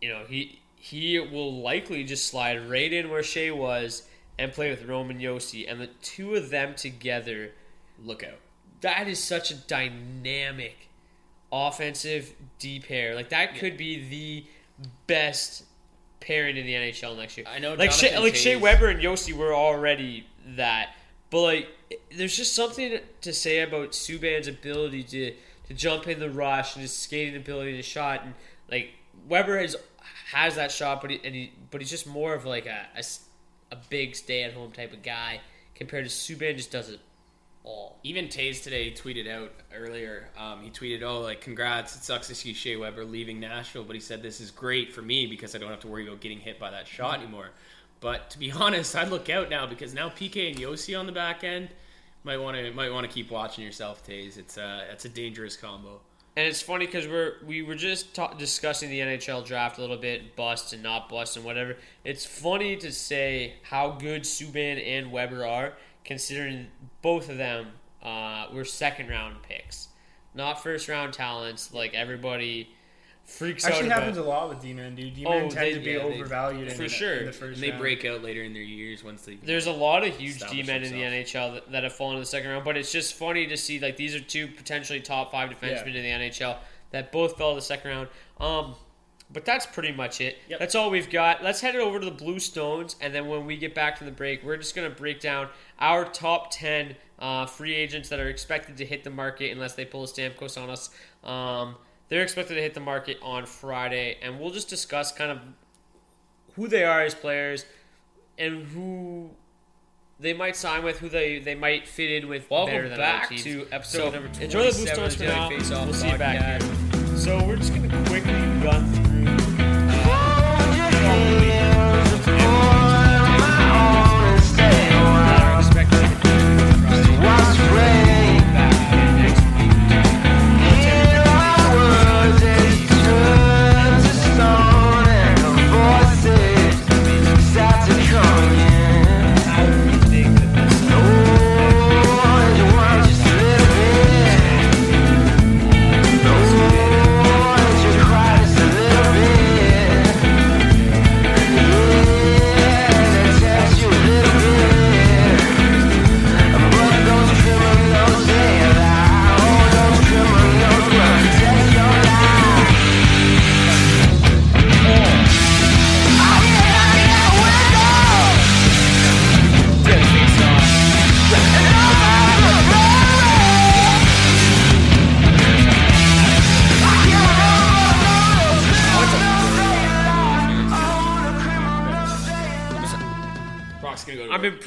you know, he he will likely just slide right in where Shea was and play with Roman Josi, and the two of them together, look out. that is such a dynamic offensive D pair. Like that could be the best pairing in the NHL next year. I know like Shea, like Shea Weber and Josi were already that, but like there's just something to say about Subban's ability to to jump in the rush and his skating ability to shot and like Weber has has that shot, but he, and he but he's just more of like a a big stay at home type of guy compared to Subban. Just does it all. Even Toews today tweeted out earlier. Um, he tweeted, "Oh, like congrats! It sucks to see Shea Weber leaving Nashville, but he said this is great for me because I don't have to worry about getting hit by that shot anymore." But to be honest, I'd look out now because now PK and Josi on the back end might want to might want to keep watching yourself, Toews. It's a it's a dangerous combo. And it's funny because we're we were just ta- discussing the NHL draft a little bit, bust and not bust and whatever. It's funny to say how good Subban and Weber are, considering both of them uh, were second round picks, not first round talents like everybody freaks Actually, out about. happens a lot with D-men, dude. D-men Oh, tend they- to be yeah, they- overvalued for in, sure. in the first And they round. break out later in their years once they. There's a lot of huge D men in the NHL that, that have fallen in the second round, but it's just funny to see like these are two potentially top five defensemen Yeah. in the NHL that both fell in the second round. Um, but that's pretty much it. Yep. That's all we've got. Let's head it over to the Blue Stones, and then when we get back to the break, we're just going to break down our top ten uh, free agents that are expected to hit the market unless they pull a Stamkos on us. Um, they're expected to hit the market on Friday, and we'll just discuss kind of who they are as players and who they might sign with, who they, they might fit in with Welcome better than back to episode so number enjoy the 27 for now. Daily Face Off We'll see you back here. So we're just gonna quickly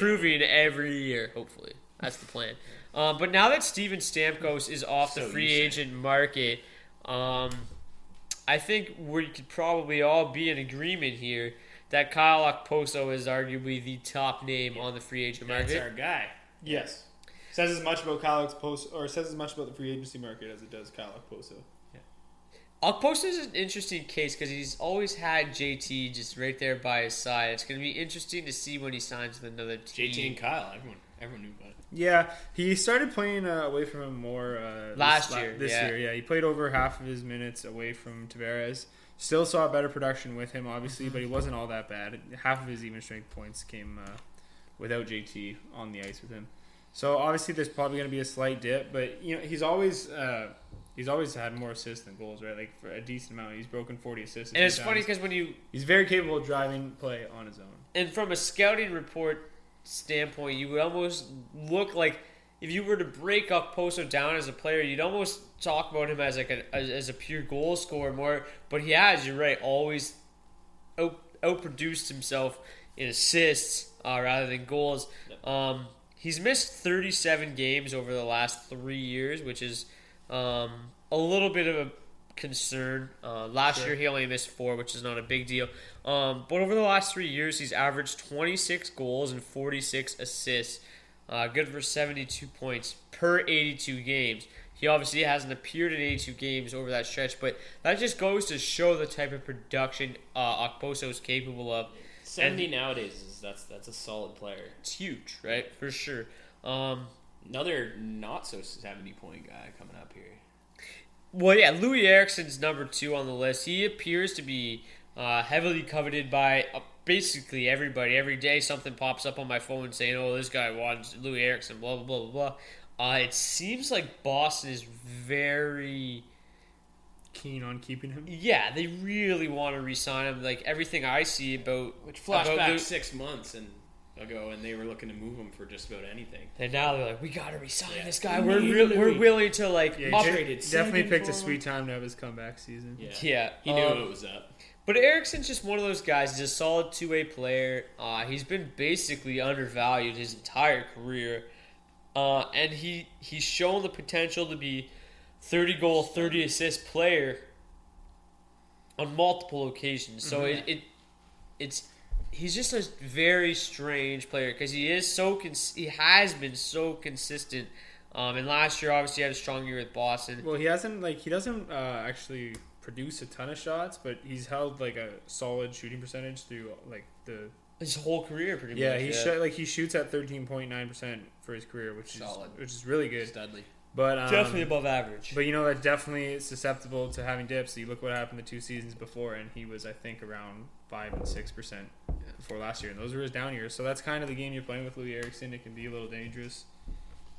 improving every year, hopefully. That's the plan. Um, but now that Steven Stamkos is off the So free agent market, um, I think we could probably all be in agreement here that Kyle Okposo is arguably the top name on the free agent market. That's market. our guy. Yes. Says as much about Kyle Post or says as much about the free agency market as it does Kyle Poso. Okposo is an interesting case because he's always had JT just right there by his side. It's going to be interesting to see when he signs with another team. JT and Kyle. Everyone, everyone knew about it. Yeah, he started playing uh, away from him more uh, Last la- year, This yeah. year, yeah, he played over half of his minutes away from Tavares. Still saw better production with him, obviously, but he wasn't all that bad. Half of his even strength points came uh, without JT on the ice with him. So obviously, there's probably going to be a slight dip, but you know he's always uh, he's always had more assists than goals, right? Like for a decent amount, he's broken 40 assists. And few it's funny because when you he's very capable of driving play on his own. and from a scouting report standpoint, you would almost look like if you were to break up Poso down as a player, you'd almost talk about him as like a as, as a pure goal scorer more. But he has, you're right, always out outproduced himself in assists uh, rather than goals. Um, he's missed 37 games over the last three years, which is um, a little bit of a concern. Uh, last year he only missed four, which is not a big deal. Um, but over the last three years, he's averaged 26 goals and 46 assists. Uh, good for 72 points per 82 games. He obviously hasn't appeared in 82 games over that stretch, but that just goes to show the type of production uh, Okposo is capable of. Seventy And nowadays is that's that's a solid player. it's huge, right? For sure. Um, Another not so seventy point guy coming up here. Well, yeah, Loui Eriksson's number two on the list. He appears to be uh, heavily coveted by uh, basically everybody. Every day, something pops up on my phone saying, "Oh, this guy wants Loui Eriksson." Blah blah blah blah blah. Uh, it seems like Boston is very Keen on keeping him. yeah. They really want to re-sign him. Like everything I see about Which about flashback six months and ago, and they were looking to move him for just about anything. and now they're like, "We got to re-sign Yeah. this guy. We We're need real Loui." we're willing to like Yeah, up- he definitely picked a sweet time to have his comeback season. Yeah, Yeah, he knew um, it was up. But Eriksson's just one of those guys. He's a solid two way player. Uh, he's been basically undervalued his entire career, uh, and he he's shown the potential to be thirty goal, thirty assist player on multiple occasions. So it, it it's he's just a very strange player because he is so cons- he has been so consistent. Um, and last year, obviously, he had a strong year with Boston. Well, he hasn't like he doesn't uh, actually produce a ton of shots, but he's held like a solid shooting percentage through like the His whole career, pretty much. yeah much. he shot like he shoots at thirteen point nine percent for his career, which Solid. is which is really good. Studley. But um, definitely above average. But you know that definitely is susceptible to having dips. You look what happened the two seasons before, and he was I think around five and six percent before last year, and those were his down years. So that's kind of the game you're playing with Loui Eriksson. It can be a little dangerous.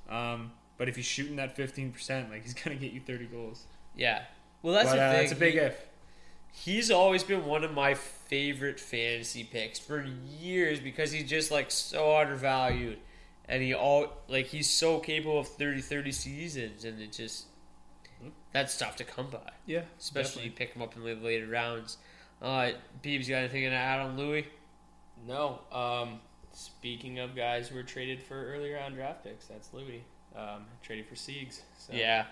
Um, but if he's shooting that fifteen percent, like he's gonna get you thirty goals. yeah. Well, that's but, the uh, thing. It's a big He- if. He's always been one of my favorite fantasy picks for years because he's just like so undervalued, and he all like he's so capable of 30 30 seasons, and it just that's tough to come by. Yeah, especially you pick him up in the later rounds. Uh, Beebs, you got anything to add on Loui? No. Um, speaking of guys who were traded for earlier round draft picks, that's Loui. Um, traded for Siegs. So, Yeah.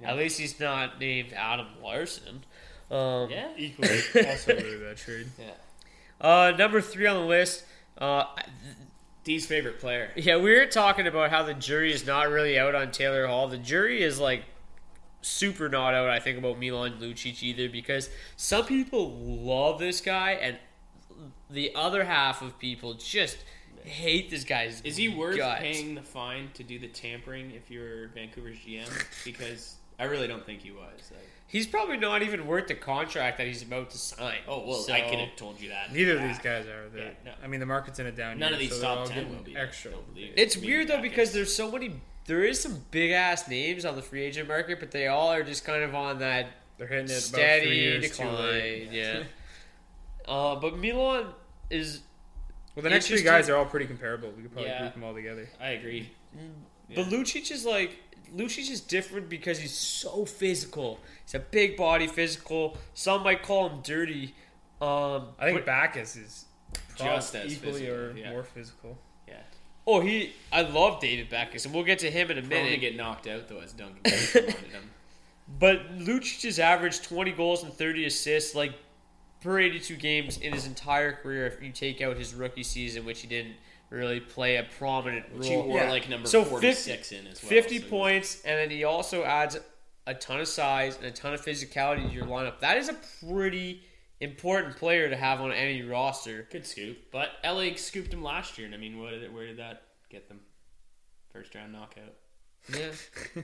Yeah. At least he's not named Adam Larsson. Um, Yeah. equally also really bad trade. Yeah. Uh, number three on the list. Uh, D's favorite player. yeah, we were talking about how the jury is not really out on Taylor Hall. The jury is like super not out. I think about Milan Lucic either because some people love this guy and the other half of people just hate this guy's. Is he worth guts. paying the fine to do the tampering if you're Vancouver's GM? Because I really don't think he was. Like, He's probably not even worth the contract that he's about to sign. oh well, So- I could have told you that. Neither of these guys are. They're- Yeah, no. I mean, the market's in a down. None year, of these so top ten will be extra. Don't believe it. It's weird though back because in- there's so many. There is some big ass names on the free agent market, but they all are just kind of on that They're hitting it about three steady years too late. decline. Yeah. uh, but Milan is. Well, the next three guys are all pretty comparable. We could probably Yeah. group them all together. I agree. But Lucic is like Lucic is different because he's so physical. He's a big body, physical. Some might call him dirty. Um, I think Backes is Just as equally physical, or yeah. more physical. Yeah. oh, he. I love David Backes, and we'll get to him in a Prone to minute. get knocked out though, as Duncan Keith wanted him. But Lucic has averaged 20 goals and 30 assists, like per 82 games in his entire career. If you take out his rookie season, which he didn't really play a prominent Which he role. wore Yeah. like number So 46 50 in as well. 50 so- points, and then he also adds a ton of size and a ton of physicality to your lineup. That is a pretty important player to have on any roster. Good scoop. But LA scooped him last year, and I mean, what did it, where did that get them? First round knockout. Yeah.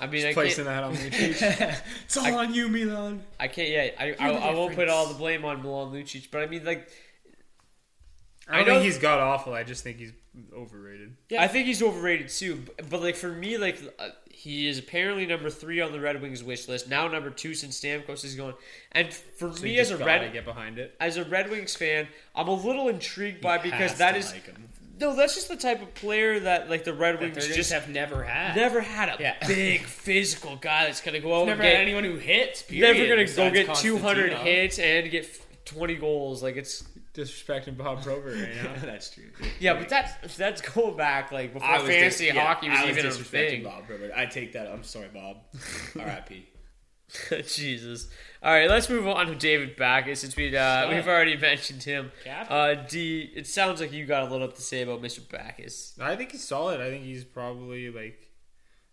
I mean, I Placing can't, that on Lucic. It's all on you, Milan. I can't. Yeah, I, I, I won't put all the blame on Milan Lucic, but I mean, like, I don't know- think he's got awful. I just think he's overrated. Yeah, I think he's overrated too. But, but like for me, like uh, he is apparently number three on the Red Wings wish list. Now number two since Stamkos is gone. And for So me as a Red get behind it. as a Red Wings fan, I'm a little intrigued by because Has that to is like him. No, that's just the type of player that like the Red Wings just just have never had. never had a Yeah. big physical guy that's gonna go out never and had get anyone who hits. Period, never gonna go get 200 hits and get 20 goals. Like it's Disrespecting Bob Probert right now. That's true. yeah, but that's that's going back like before I was fantasy dis- yeah, hockey was I even a thing. Bob Robert. I take that. I'm sorry, Bob. R.I.P. Jesus. All right, let's move on to David Backes since we uh, we've already mentioned him. Captain. Uh, D, it sounds like you got a little to say about Mr. Backes. I think he's solid. I think he's probably like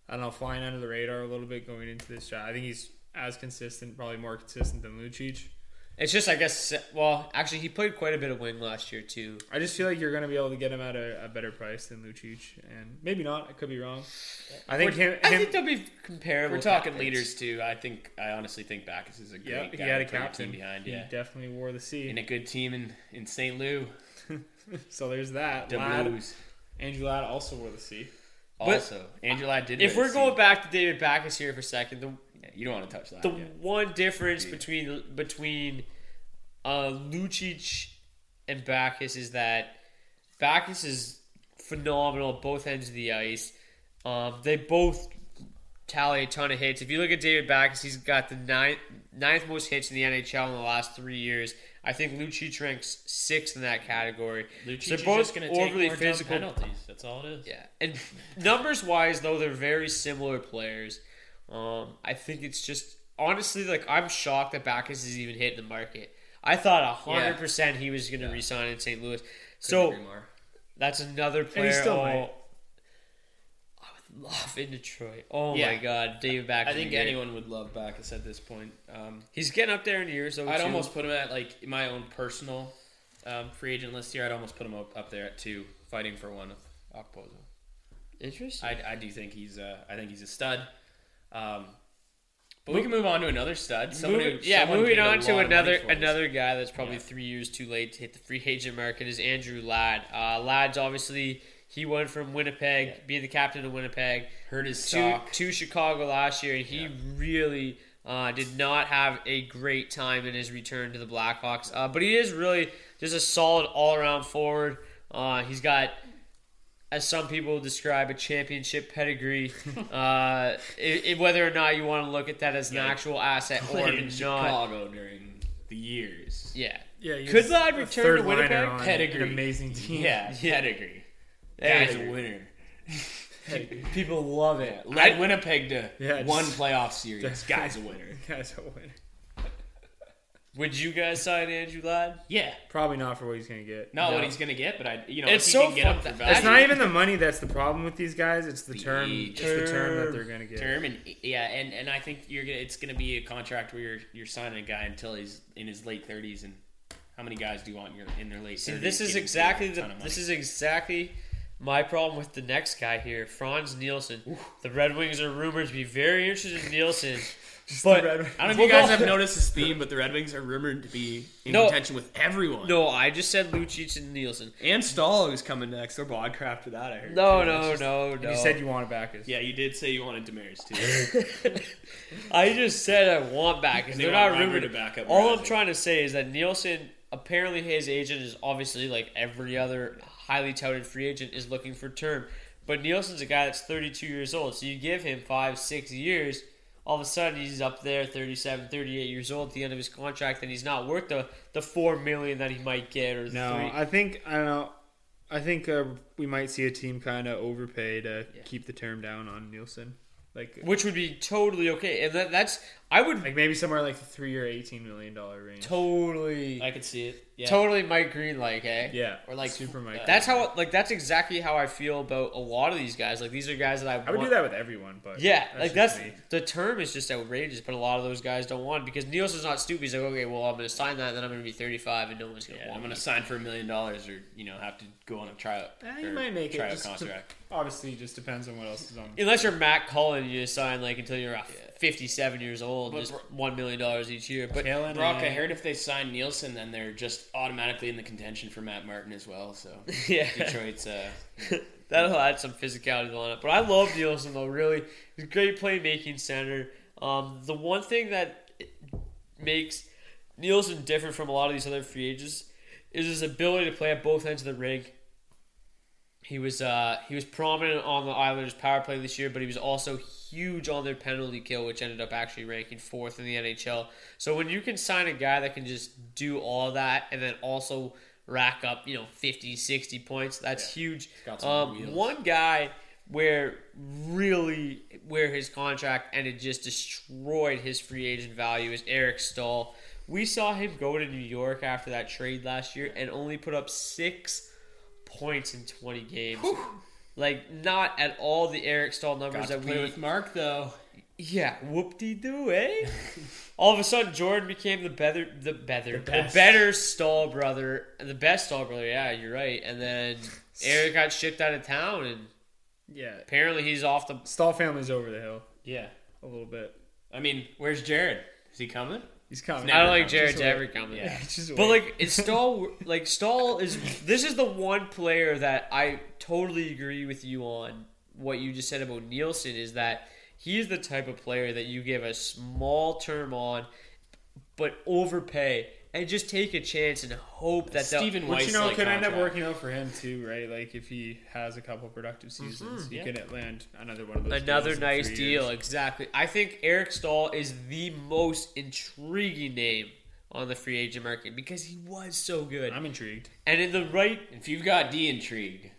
I don't know, flying under the radar a little bit going into this shot. I think he's as consistent, probably more consistent than Lucic. It's just, I guess, well, actually, he played quite a bit of wing last year too. I just feel like you're going to be able to get him at a, a better price than Lucic, and maybe not. I could be wrong. I think him. I him think they'll be comparable. We're talking captains. leaders too. I think I honestly think Backes is a great yeah, guy. he had a to put your captain behind. Him. He Yeah, definitely wore the C. in a good team in in St. Louis. so there's that. The Ladd, Blues. Andrew Ladd also wore the C. Also, Andrew Ladd did. If wear we're the going C. back to David Backes here for a second, the Yeah, you don't want to touch that. the yeah. one difference between between uh, Lucic and Backes is that Backes is phenomenal at both ends of the ice. Um, they both tally a ton of hits. If you look at David Backes, he's got the ninth, ninth most hits in the NHL in the last three years. I think Lucic ranks sixth in that category. Lucic So is both just going to take overly more physical. penalties. That's all it is. Yeah, and numbers wise, though, they're very similar players. Um, I think it's just honestly like I'm shocked that Backes is even hitting the market. I thought hundred percent he was going to resign in St. Louis. So Agree more. that's another player. still oh, might. I would love in Detroit. Oh Yeah. my God, David Backes. I think anyone would love Backes at this point. Um, he's getting up there in years. Though, I'd too. almost put him at like my own personal um, free agent list here. I'd almost put him up, up there at two, fighting for one with Okposo. interesting. I, I do think he's uh, I think he's a stud. Um, but we can move on to another stud. Who, yeah, moving on to another another guy that's probably Yeah. three years too late to hit the free agent market is Andrew Ladd. Uh, Ladd's obviously he went from Winnipeg, being the captain of Winnipeg, Hurt his to, stock. to Chicago last year, and he really uh, did not have a great time in his return to the Blackhawks. Uh, but he is really just a solid all around forward. Uh, he's got as some people describe a championship pedigree. uh, it, it- whether or not you want to look at that as an actual asset or Played in not. Chicago during the years. Yeah. Yeah, he Could was Ladd a return third to Winnipeg? liner Pedigree. An amazing team. Yeah, pedigree. Hey. Guy's a winner. People love it. Led Winnipeg to Yeah, one just- playoff series. Guy's a winner. Guy's a winner. Would you guys sign Andrew Ladd? Yeah, Probably not for what he's gonna get. not No. what he's gonna get, but I, you know, It's if he so can get up for that- value, It's not even the money that's the problem with these guys. It's the, The term. age. It's the term that they're gonna get. term and yeah, and, and I think you're gonna it's gonna be a contract where you're you're signing a guy until he's in his late thirties, and how many guys do you want in, your, in their late See, 30s? this is getting paid exactly the ton of money? this is exactly my problem with the next guy here, Frans Nielsen. The Red Wings are rumored to be very interested in Nielsen, but I don't know if you guys have noticed this theme, but the Red Wings are rumored to be in No. contention with everyone. No, I just said Lucic and Nielsen. and Staal is coming next, or Bodcraft for that. I heard. No, too. That's no, just- no, no. you said you want Backes. Yeah, you did say you wanted Demers too. I just said I want back because They they're want not Reimer rumored to back up All I'm Mrazek. trying to say is that Nielsen, apparently his agent is obviously like every other highly touted free agent is looking for term, but Nielsen's a guy that's 32 years old. So you give him five, six years, all of a sudden he's up there 37, 38 years old at the end of his contract, and he's not worth the the four million that he might get or No, three. I think I don't know. I think uh, we might see a team kind of overpay to keep the term down on Nielsen. Like, which would be totally okay, and that, that's I would like maybe somewhere like the three or eighteen million dollar range. totally. I could see it. Yeah. Totally Mike Green like, eh? yeah, Or like super Mike. That's how like that's exactly how I feel about a lot of these guys. Like these are guys that I I would want- do that with everyone, but Yeah, like just that's me. the term is just outrageous, but a lot of those guys don't want it because Nielsen's not stupid. He's like, okay, well, I'm going to sign that, and then I'm going to be 35, and no one's going to Yeah, want I'm gonna me. sign for a million dollars, or you know, have to go on a tryout. Eh, you or might make it. tryout Just to- contract. obviously, it just depends on what else is on. Unless you're Matt Cullen, you just sign like until you're uh, 57 years old, But just bro- one million dollars each year. But Brock, I heard if they sign Nielsen, then they're just automatically in the contention for Matt Martin as well. So yeah, Detroit's uh, that'll add some physicality to the lineup. But I love Nielsen though. Really, he's a great playmaking center. Um, the one thing that makes Nielsen different from a lot of these other free agents is his ability to play at both ends of the ring. He was uh, he was prominent on the Islanders' power play this year, but he was also huge on their penalty kill, which ended up actually ranking fourth in the NHL. So when you can sign a guy that can just do all that and then also rack up, you know, 50, 60 points, that's huge. Um, one guy where really where his contract ended just destroyed his free agent value is Eric Staal. We saw him go to New York after that trade last year and only put up six points in 20 games. Like, not at all the Eric Staal numbers that play we. with Mark though. Yeah, whoop de doo, eh? all of a sudden, Jordan became the better, the better, the, best. better Staal brother, the best Staal brother. Yeah, you're right. And then Eric got shipped out of town, and yeah, apparently he's off the. Staal family's over the hill Yeah, a little bit. I mean, where's Jared? Is he coming? He's coming. I don't like think comes. Jared's Just wait. ever coming. Yeah. But like it's Staal, like Staal is. This is the one player that I totally agree with you on. What you just said about Nielsen is that he is the type of player that you give a small term on, but overpay and just take a chance and hope that they'll- Stephen Which Weiss you know like could end up working out for him too, right? Like if he has a couple productive mm-hmm, seasons, he yeah. could land another one of those. another deals in nice three deal. years. Exactly. I think Eric Staal is the most intriguing name on the free agent market because he was so good. I'm intrigued. and in the right If you've got D intrigue,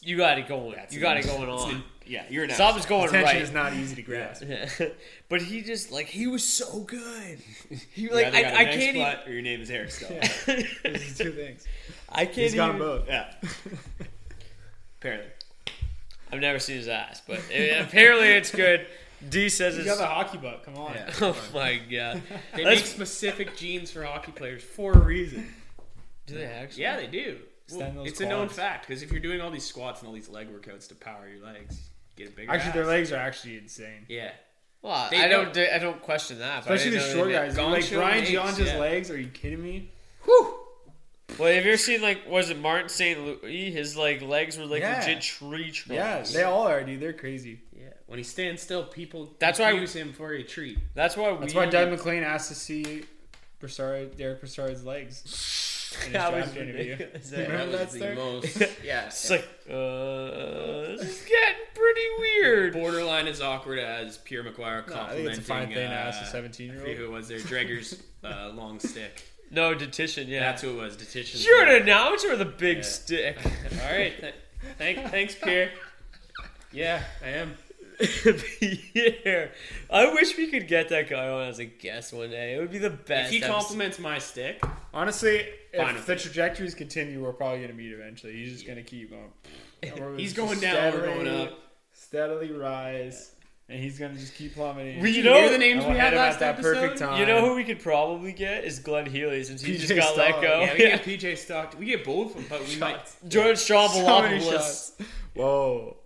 you got it going. That's you got it going on. An- yeah, you're an Something's going Attention right. is not easy to grasp. but he just like he was so good. He You like either I, got a I nice can't even, or your name is Eric Skull. Those are two things. I can't He's got them both. Yeah. Apparently. I've never seen his ass, but it- eh, apparently it's good. D says He's it's. got the hockey butt. Come on. Yeah. Oh my god! They Let's- make specific jeans for hockey players for a reason. Do they actually? Yeah, they do. Extend those it's a known quads. fact because if you're doing all these squats and all these leg workouts to power your legs, get a bigger. Actually, their legs are actually insane. Yeah. Well, They I don't. don't- I don't question that. but I Especially the didn't know short they guys. Gone Like show Brian legs, Gionta's yeah. legs. Are you kidding me? Well, have you ever seen like was it Martin St. Louis? His like legs were like Yeah. legit tree trunks. Yeah, they all are, dude. They're crazy. Yeah. When he stands still, people That's why- use him for a treat. That's why we. That's why Doug McLean asked to see Broussard, Derek Broussard's legs. In his That was draft interview. ridiculous. Remember That that was the most. Yeah. It's like, uh, this is getting pretty weird. borderline as awkward as Pierre McGuire No, I complimenting. think it's a fine thing to uh, ask a 17 year I forget who was there. Dreger's uh, long stick. No detition. Yeah, That's who it was. Detition. you're an announcer with a big stick. All right. Th- thank, thanks, Pierre. Yeah, I am. yeah, I wish we could get that guy on as a guest one day. It would be the best. If he episode. compliments my stick, Honestly, Fine if the trajectories continue, we're probably going to meet eventually. He's just going to keep going. He's going down, we're going steadily- up. Steadily rise. And he's going to just keep plummeting. We- you know- hear the names we had last at that episode? perfect time. You know who we could probably get is Glenn Healy since he just PJ got let go. Yeah, we get PJ Stockton. We get both of them, but we might. George So many Strombolopoulos. shots. Whoa.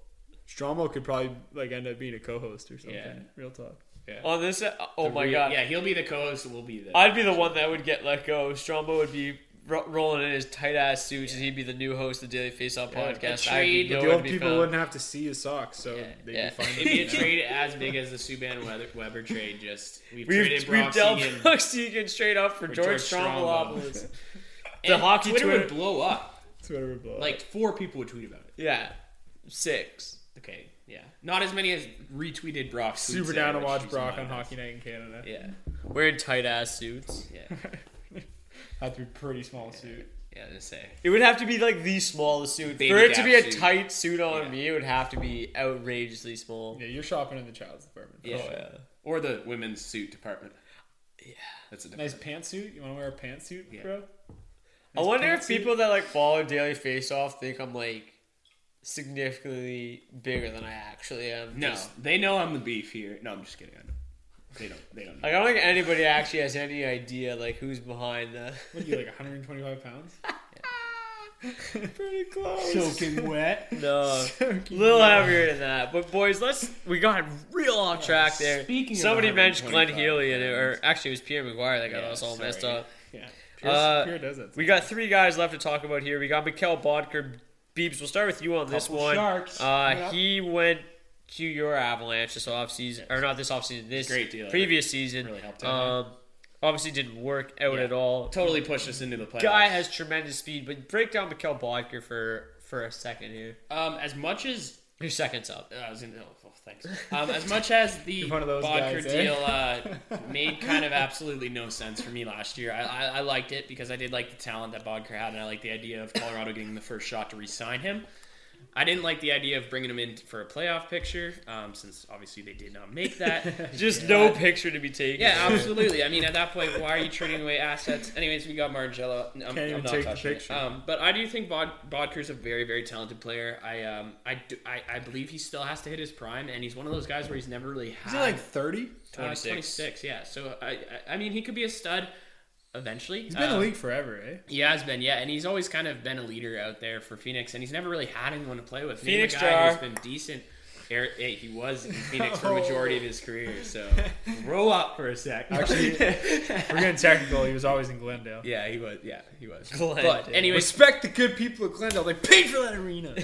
Stromo could probably like end up being a co-host or something. Yeah. Real talk. on this. uh, Oh the my real- god! Yeah, he'll be the co-host. We'll be the. I'd be the one that would get let go. Strombo would be ro- rolling in his tight ass suits, and he'd be the new host of the Daily Face Off podcast. a I'd trade- the old people found. wouldn't have to see his socks, so Yeah, they'd yeah. be fine. It'd be a trade as big as the Subban Weber, Weber trade. Just we've, We've, traded we've Brock dealt Segan. Brock Segan straight up for, George, George Stroumboulopoulos. And the hockey Twitter Twitter- would blow up. Twitter would blow up. Like four people would tweet about it. Yeah, six. Okay, yeah, not as many as retweeted Brock's. tweets Super down to watch Brock on. Hockey Night in Canada. Yeah, Wearing tight ass suits. yeah, Have to be pretty small suit. yeah. To say It would have to be like the smallest suit. Baby For it to be a suit. tight suit on Yeah. me, it would have to be outrageously small. Yeah, you're shopping in the child's department. yeah. Oh, yeah. or the women's suit department. Yeah, that's a Nice pantsuit. You want to wear a pantsuit, Yeah. bro? I wonder if pantsuit. people that like follow Daily Face Off think I'm like significantly bigger than I actually am. No, Just- they know I'm the beef here. No, I'm just kidding. I. They don't. They don't. Know. Like I don't think anybody actually has any idea like who's behind the. What are you like 125 pounds? Pretty close. Soaking wet. No, a little heavier than that. But boys, let's we got real off track there. speaking of somebody mentioned Glenn 125 Healy, and it, or actually it was Pierre McGuire that got Yeah, us all sorry. messed up. Yeah. Pierre, Uh, Pierre does that. We got three guys left to talk about here. We got Mikael Boedker. Beeps, we'll start with you on this Couple one. sharks Uh, up. he went to your Avalanche this offseason, or not this offseason, this Great deal. previous season. Really helped out, Um, obviously didn't work out Yeah. at all. Totally pushed us into the playoffs. Guy has tremendous speed, but break down Mikael Boedker for for a second here. Um, as much as Your seconds up. uh, I was in, oh, oh, thanks. Um, as much as the one of those Boedker guys, eh? deal uh, made kind of absolutely no sense for me last year, I, I, I liked it because I did like the talent that Boedker had, and I liked the idea of Colorado getting the first shot to re-sign him. I didn't like the idea of bringing him in for a playoff picture, um, since obviously they did not make that. Just no picture to be taken. Yeah, absolutely. I mean, at that point, why are you trading away assets? Anyways, we got Margello. I'm, Can't I'm even take the picture. Um, but I do think Bod, Boedker's a very, very talented player. I, um, I, do, I, I believe he still has to hit his prime, and he's one of those guys where he's never really had. Is he like 30? uh, 26. 26, yeah. So I, I, I mean, he could be a stud eventually. He's been in Um, the league forever, eh? He has been, yeah, and he's always kind of been a leader out there for Phoenix, and he's never really had anyone to play with. Name a Phoenix guy Jar. who's been decent. Eric, hey, he was in Phoenix for a majority of his career, so grow up for a sec. Actually, we're getting technical. He was always in Glendale. yeah, he was. Yeah, he was. Glendale. But anyway, Respect the good people of Glendale. They paid for that arena.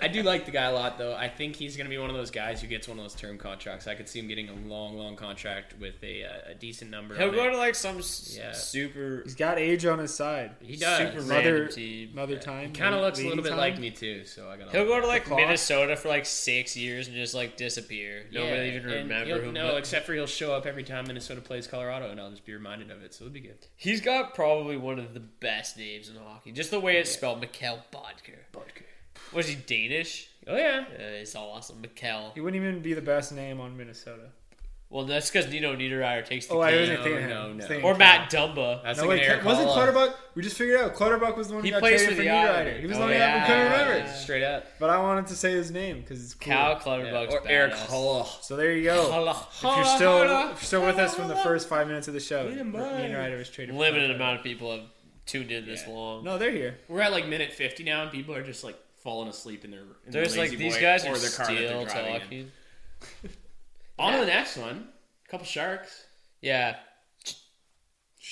I do like the guy a lot, though. I think he's going to be one of those guys who gets one of those term contracts. I could see him getting a long, long contract with a, uh, a decent number. He'll go it. to like some Yeah. super He's got age on his side. He does. super Mother, random team. mother time. Kind of looks a little bit time. like me too, so I got. He'll go to like. Minnesota for like six years and just like disappear. Nobody even and remember he'll- him. No, but- except for he'll show up every time Minnesota plays Colorado, and I'll just be reminded of it. So it'll be good. He's got probably one of the best names in hockey. Just the way it's spelled, Mikael Boedker. Boedker. Was he Danish? Oh yeah. Uh, he's awesome. Mikkel. He wouldn't even be the best name on Minnesota. Well, that's because Nino Niederreiter takes the Oh, I wasn't thinking no, him. no. Thinking Or Matt Dumba. That's No, like wait, Eric was it Haula. Clutterbuck? We just figured out Clutterbuck was the one He who got plays traded for for the Niederreiter. Islanders. He was Oh, the only guy we couldn't yeah. remember. Straight up. But I wanted to say his name because it's cool. Cal Clutterbuck's or badass. Eric Haula. So there you go. Haula. If you're still if you're still with us from the first five minutes of the show, Niederreiter was traded. for Limited Clutterbuck. amount of people have tuned in this long. No, they're here. We're at like minute 50 now, and people are just like falling asleep in their. In There's their like lazy these boy guys or are their car that they're still driving in. talking. On to the next one. A couple sharks. Yeah.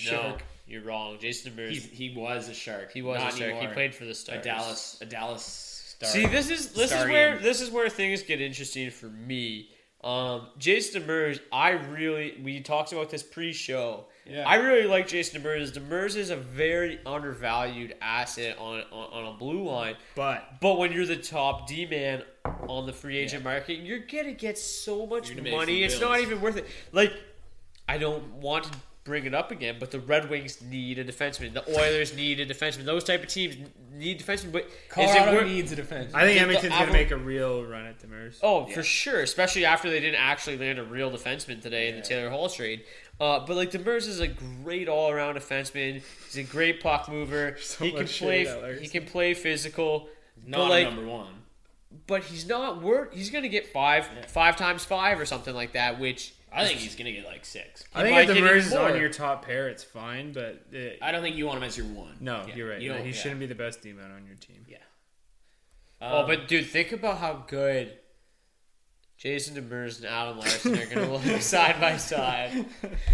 No, Shark. you're wrong. Jason Demers. He, he was a shark. He was Not a shark. He played for the a Stars. Dallas. A Dallas star. See, this is this is where this is where things get interesting for me. Um, Jason Demers, I really we talked about this pre-show. Yeah. I really like Jason Demers. Demers is a very undervalued asset on, on on a blue line. But But when you're the top D man on the free agent market, you're gonna get so much You're gonna make money. It's bills. not even worth it. Like, I don't want to bring it up again, but the Red Wings need a defenseman. The Oilers need a defenseman. Those type of teams need defensemen. But is it Colorado worth? needs a defense. I think The- the Edmonton's gonna make a real run at Demers. Oh, for sure. Especially after they didn't actually land a real defenseman today in the Taylor Hall trade. Uh, but like Demers is a great all around defenseman. He's a great puck mover. So he can play. shade. He can play physical. not like, number one. but he's not worth. He's gonna get five, five times five or something like that. Which I think he's gonna get like six. I think might if get Demers is on your top pair, it's fine. But it, I don't think you want him as your one. no, Yeah, you're right. you No, he yeah. shouldn't be the best D man on your team. Yeah. oh, um, but dude, think about how good Jason Demers and Adam Larsson are gonna look side by side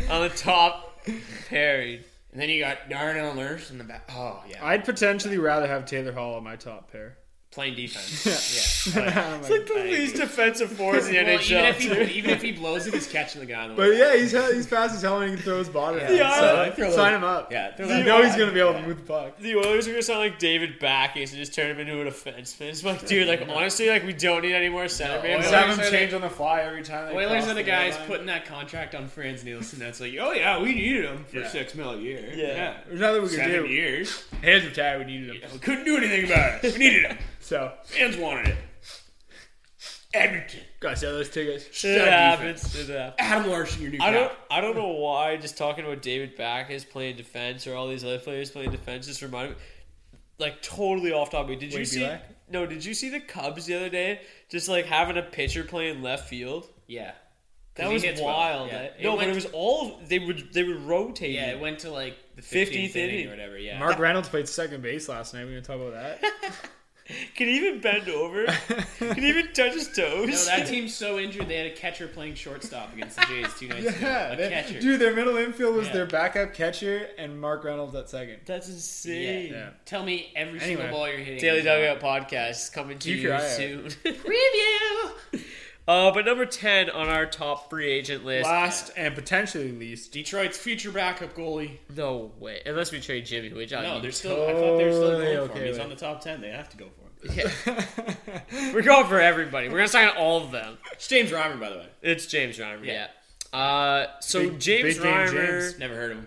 on the top pairing. And then you got Darnell Nurse in the back. Oh yeah, I'd potentially rather have Taylor Hall on my top pair. Playing defense. yeah. but oh Like the least defensive forwards in the Well, NHL. even if he even if he blows it, he's catching the guy on the way. yeah, he's he's fast as hell and he can throw his body. around. Yeah, so I throw sign those- him up. Yeah, throw you that know he's gonna be able to move the puck. The Oilers are gonna sound like David Backes and just turn him into a defenseman. It's like, dude, like honestly, like we don't need any more center man. Just Oilers have him are the- change on the fly every time. They Oilers cross are the guys putting that contract on Frans Nielsen. That's like, oh yeah, we needed him for Yeah. six mil a year. Yeah. There's nothing we can seven years. Hands were tied. We needed him. We couldn't do anything about it. We needed him. So Fans wanted it. Edmonton. gotta sell those tickets. It Stud happens. defense. It happens. Adam Larsson, your new I don't. I don't know why. Just talking about David Backes playing defense or all these other players playing defense just reminded me, like totally off topic. Did you Wade see? Belak? No. Did you see the Cubs the other day? Just like having a pitcher playing left field. Yeah. That was hits well. wild. Yeah. That- It no, but it was all they would. They would rotate. Yeah, it went to like the 15th 15th, inning, inning. or whatever. Yeah. Mark Reynolds played second base last night. We gonna talk about that? Can he even bend over? Can he even touch his toes? no, that team's so injured they had a catcher playing shortstop against the Jays two nights ago. yeah, A they- catcher. dude. Their middle infield was Yeah. their backup catcher and Mark Reynolds at second. That's insane. Yeah. Tell me every Anyway. single ball you're hitting. Daily is Dugout podcast coming to Keep you your eye out. soon. Preview. uh, but number ten on our top free agent list. Last and potentially least. Detroit's future backup goalie. No way, unless we trade Jimmy, which I No, they're still. I thought they were still going for him. He's on the top ten. They have to go for him. we're going for everybody. We're gonna sign all of them. It's James Reimer, by the way. It's James Reimer. Yeah. Yeah. Uh, so Big- James big game Reimer James. Never heard of him.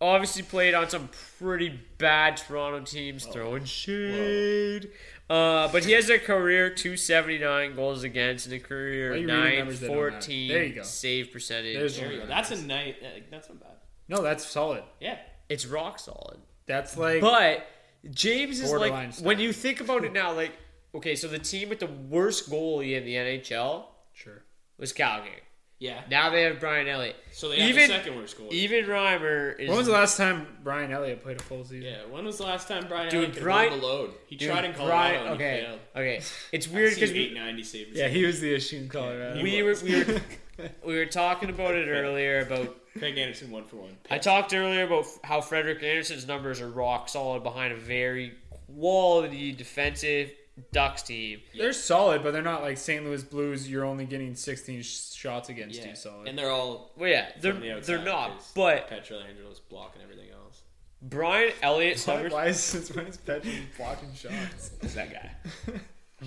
obviously played on some pretty bad Toronto teams, throwing shade. Uh, but he has a career 279 goals against and a career are you reading numbers that don't matter? 914 There you go. save percentage. There's There you go. That's a night. uh, That's not bad. No, that's solid. Yeah. it's rock solid. That's like But James is like Borderline when you think about it now, like okay, so the team with the worst goalie in the NHL sure. was Calgary. Yeah. Now they have Brian Elliott. So they have even the second worst goalie. even Reimer is When was the last time Brian Elliott played a full season? yeah. When was the last time Brian Dude, Elliott could Brian- hold the load? He Dude, tried in Colorado Brian- and okay, he failed. okay. It's weird because eight we, ninety saved. Yeah, he was the issue in Colorado. we were we were we were talking about it earlier about Craig Anderson one for one. I talked earlier about how Frederik Andersen's numbers are rock solid behind a very quality defensive Ducks team. They're solid, but they're not like St. Louis Blues. You're only getting 16 sh- shots against Yeah. you. Solid. And they're all Well, yeah, they're the outside they're not. 'cause But Pietrangelo's blocking everything else. Brian Elliott's why, numbers. why is since when is Petri blocking shots? Is that guy?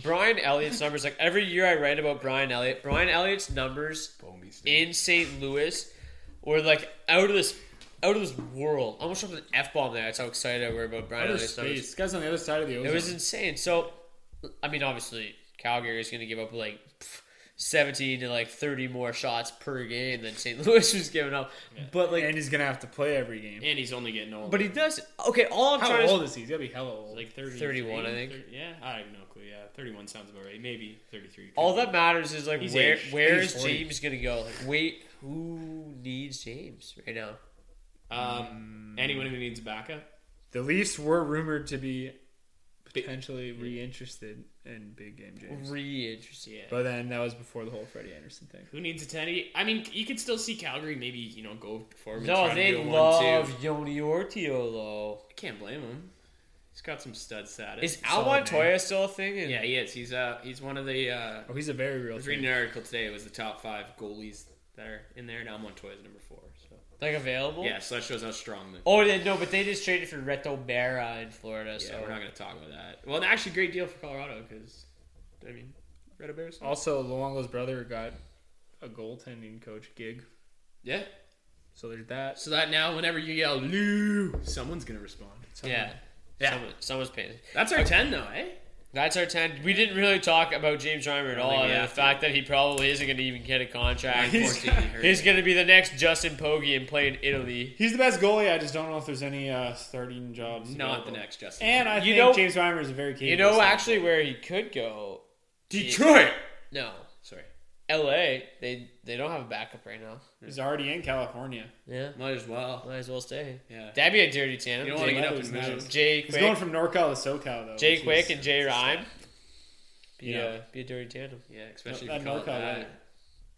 Brian Elliott's numbers. Like every year I write about Brian Elliott. Brian Elliott's numbers in St. Louis were like out of this out of this world. I almost dropped an f bomb there. That's how excited I were about Brian Outer Elliott's numbers. This guy's on the other side of the ocean. It was insane. So I mean, obviously, Calgary is going to give up like 17 to like 30 more shots per game than St. Louis was giving up. But like, and he's gonna have to play every game. And he's only getting older. but he does. Okay, all I'm How trying old to is he? He's gotta be hella old. like 30, 31, I think. yeah, I have no clue. Yeah, 31 sounds about right. Maybe 33. all that matters is like He's where aged. where He's is 40. James going to go? Like, wait, who needs James right now? Um, anyone who needs backup. the Leafs were rumored to be potentially re-interested in Big Game James, Really interesting. Yeah. but then that was before the whole Freddie Andersen thing. Who needs a 10? I mean, you could still see Calgary maybe, you know, go for him. and No, try to they do a love 1-2. Joni Ortio though. I can't blame him. He's got some stud status. Is Solid Al name. Montoya still a thing? And- Yeah, he is. He's uh he's one of the uh Oh, he's a very real. I was reading thing. an article today. It was the top five goalies that are in there. Now Montoya's number four. So like available. yeah, so that shows how strong the. Oh, they, no, but they just traded for Reto Berra in Florida. yeah, so we're not going to talk about that. Well, actually, great deal for Colorado because I mean, Reto Bears. Also, Luongo's brother got a goaltending coach gig, Yeah. so there's that. So that now, whenever you yell "Lou," someone's going to respond. yeah, Yeah. Someone, someone's paying. That's our ten, though, eh? That's our ten. We didn't really talk about James Reimer at all. think we And the fact that he probably isn't going to even get a contract. He's, He's going to be the next Justin Pogge and play in Italy. He's the best goalie. I just don't know if there's any uh, starting jobs. not available. the next Justin. And I You think know- James Reimer is a very capable. You know, center. actually, where he could go. Detroit. No, Sorry, L.A. They they don't have a backup right now. he's already in California. Yeah, might as well. might as well stay. Yeah. that'd be a dirty tandem. You don't want to Jay- get up was and nice. move. Jay He's Quick, going from NorCal to SoCal though. Jay which Quick is- and Jay Rhyme. Be, Yeah. a, be a dirty tandem. Yeah, especially That if you call it NorCal that. way.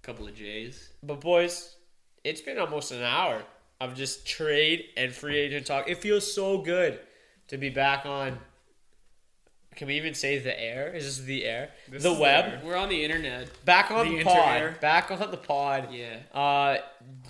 couple of J's. But boys, it's been almost an hour of just trade and free agent talk. It feels so good to be back on. Can we even say the air? Is this the air? This the is the web. air. We're on the internet. Back on The the, pod. inter-air. Back on the pod. Yeah. Uh,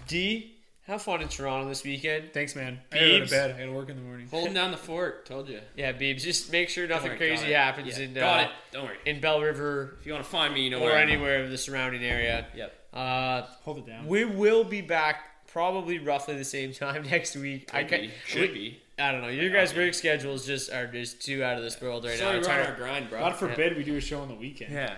D, have fun in Toronto this weekend. Thanks, man. I gotta go to bed. I gotta work in the morning. Holding down the fort. Told you. Yeah, Beebs. Just make sure nothing worry, crazy happens Yeah, in got uh, it. Don't worry. in Belle River If you want to find me, you know or where I am. anywhere in the surrounding area. Yep. Uh, Hold it down. we will be back probably roughly the same time next week. I Could ca- be. Should be. I don't know. Your guys' work schedules just are just too out of this world right Sorry, now. It's we're on hard- our grind, bro. God forbid we do a show on the weekend. Yeah.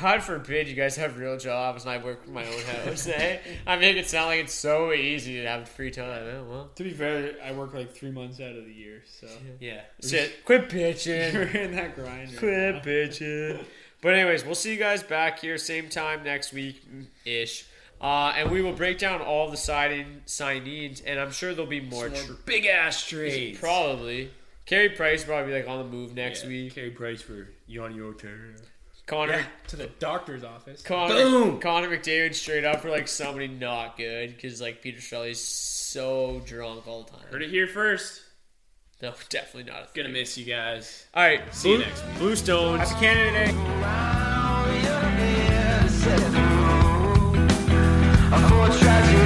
God forbid you guys have real jobs and I work from my own house. eh? I make it sound like it's so easy to have free time. Oh, well, To be fair, I work like three months out of the year, so Yeah. shit. Quit bitching. we're bitching. in that grind. Right Quit now. bitching. But anyways, we'll see you guys back here same time next week ish. Uh, and we will break down all the signing signees, and I'm sure there'll be more. tr- Big ass trades. probably. Carey Price will probably be like on the move next Yeah. week. Carey Price for Joni Ortio. Connor to the doctor's office. Connor, Boom! Connor McDavid straight up for like somebody not good because like Peter Chiarelli's so drunk all the time. Heard it here first. No, definitely not. Gonna miss you guys. All right, See you Blue- next week. Blue Stones. Happy Canada Day. Hey,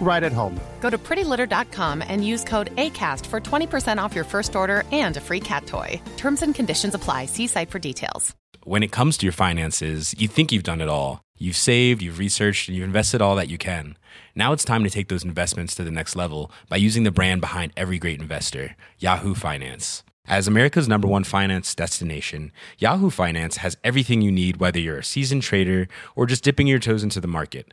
right at home. Go to prettylitter.com and use code ACAST for 20% off your first order and a free cat toy. Terms and conditions apply. See site for details. When it comes to your finances, you think you've done it all. You've saved, you've researched, and you've invested all that you can. Now it's time to take those investments to the next level by using the brand behind every great investor, Yahoo Finance. As America's number one finance destination, Yahoo Finance has everything you need, whether you're a seasoned trader or just dipping your toes into the market.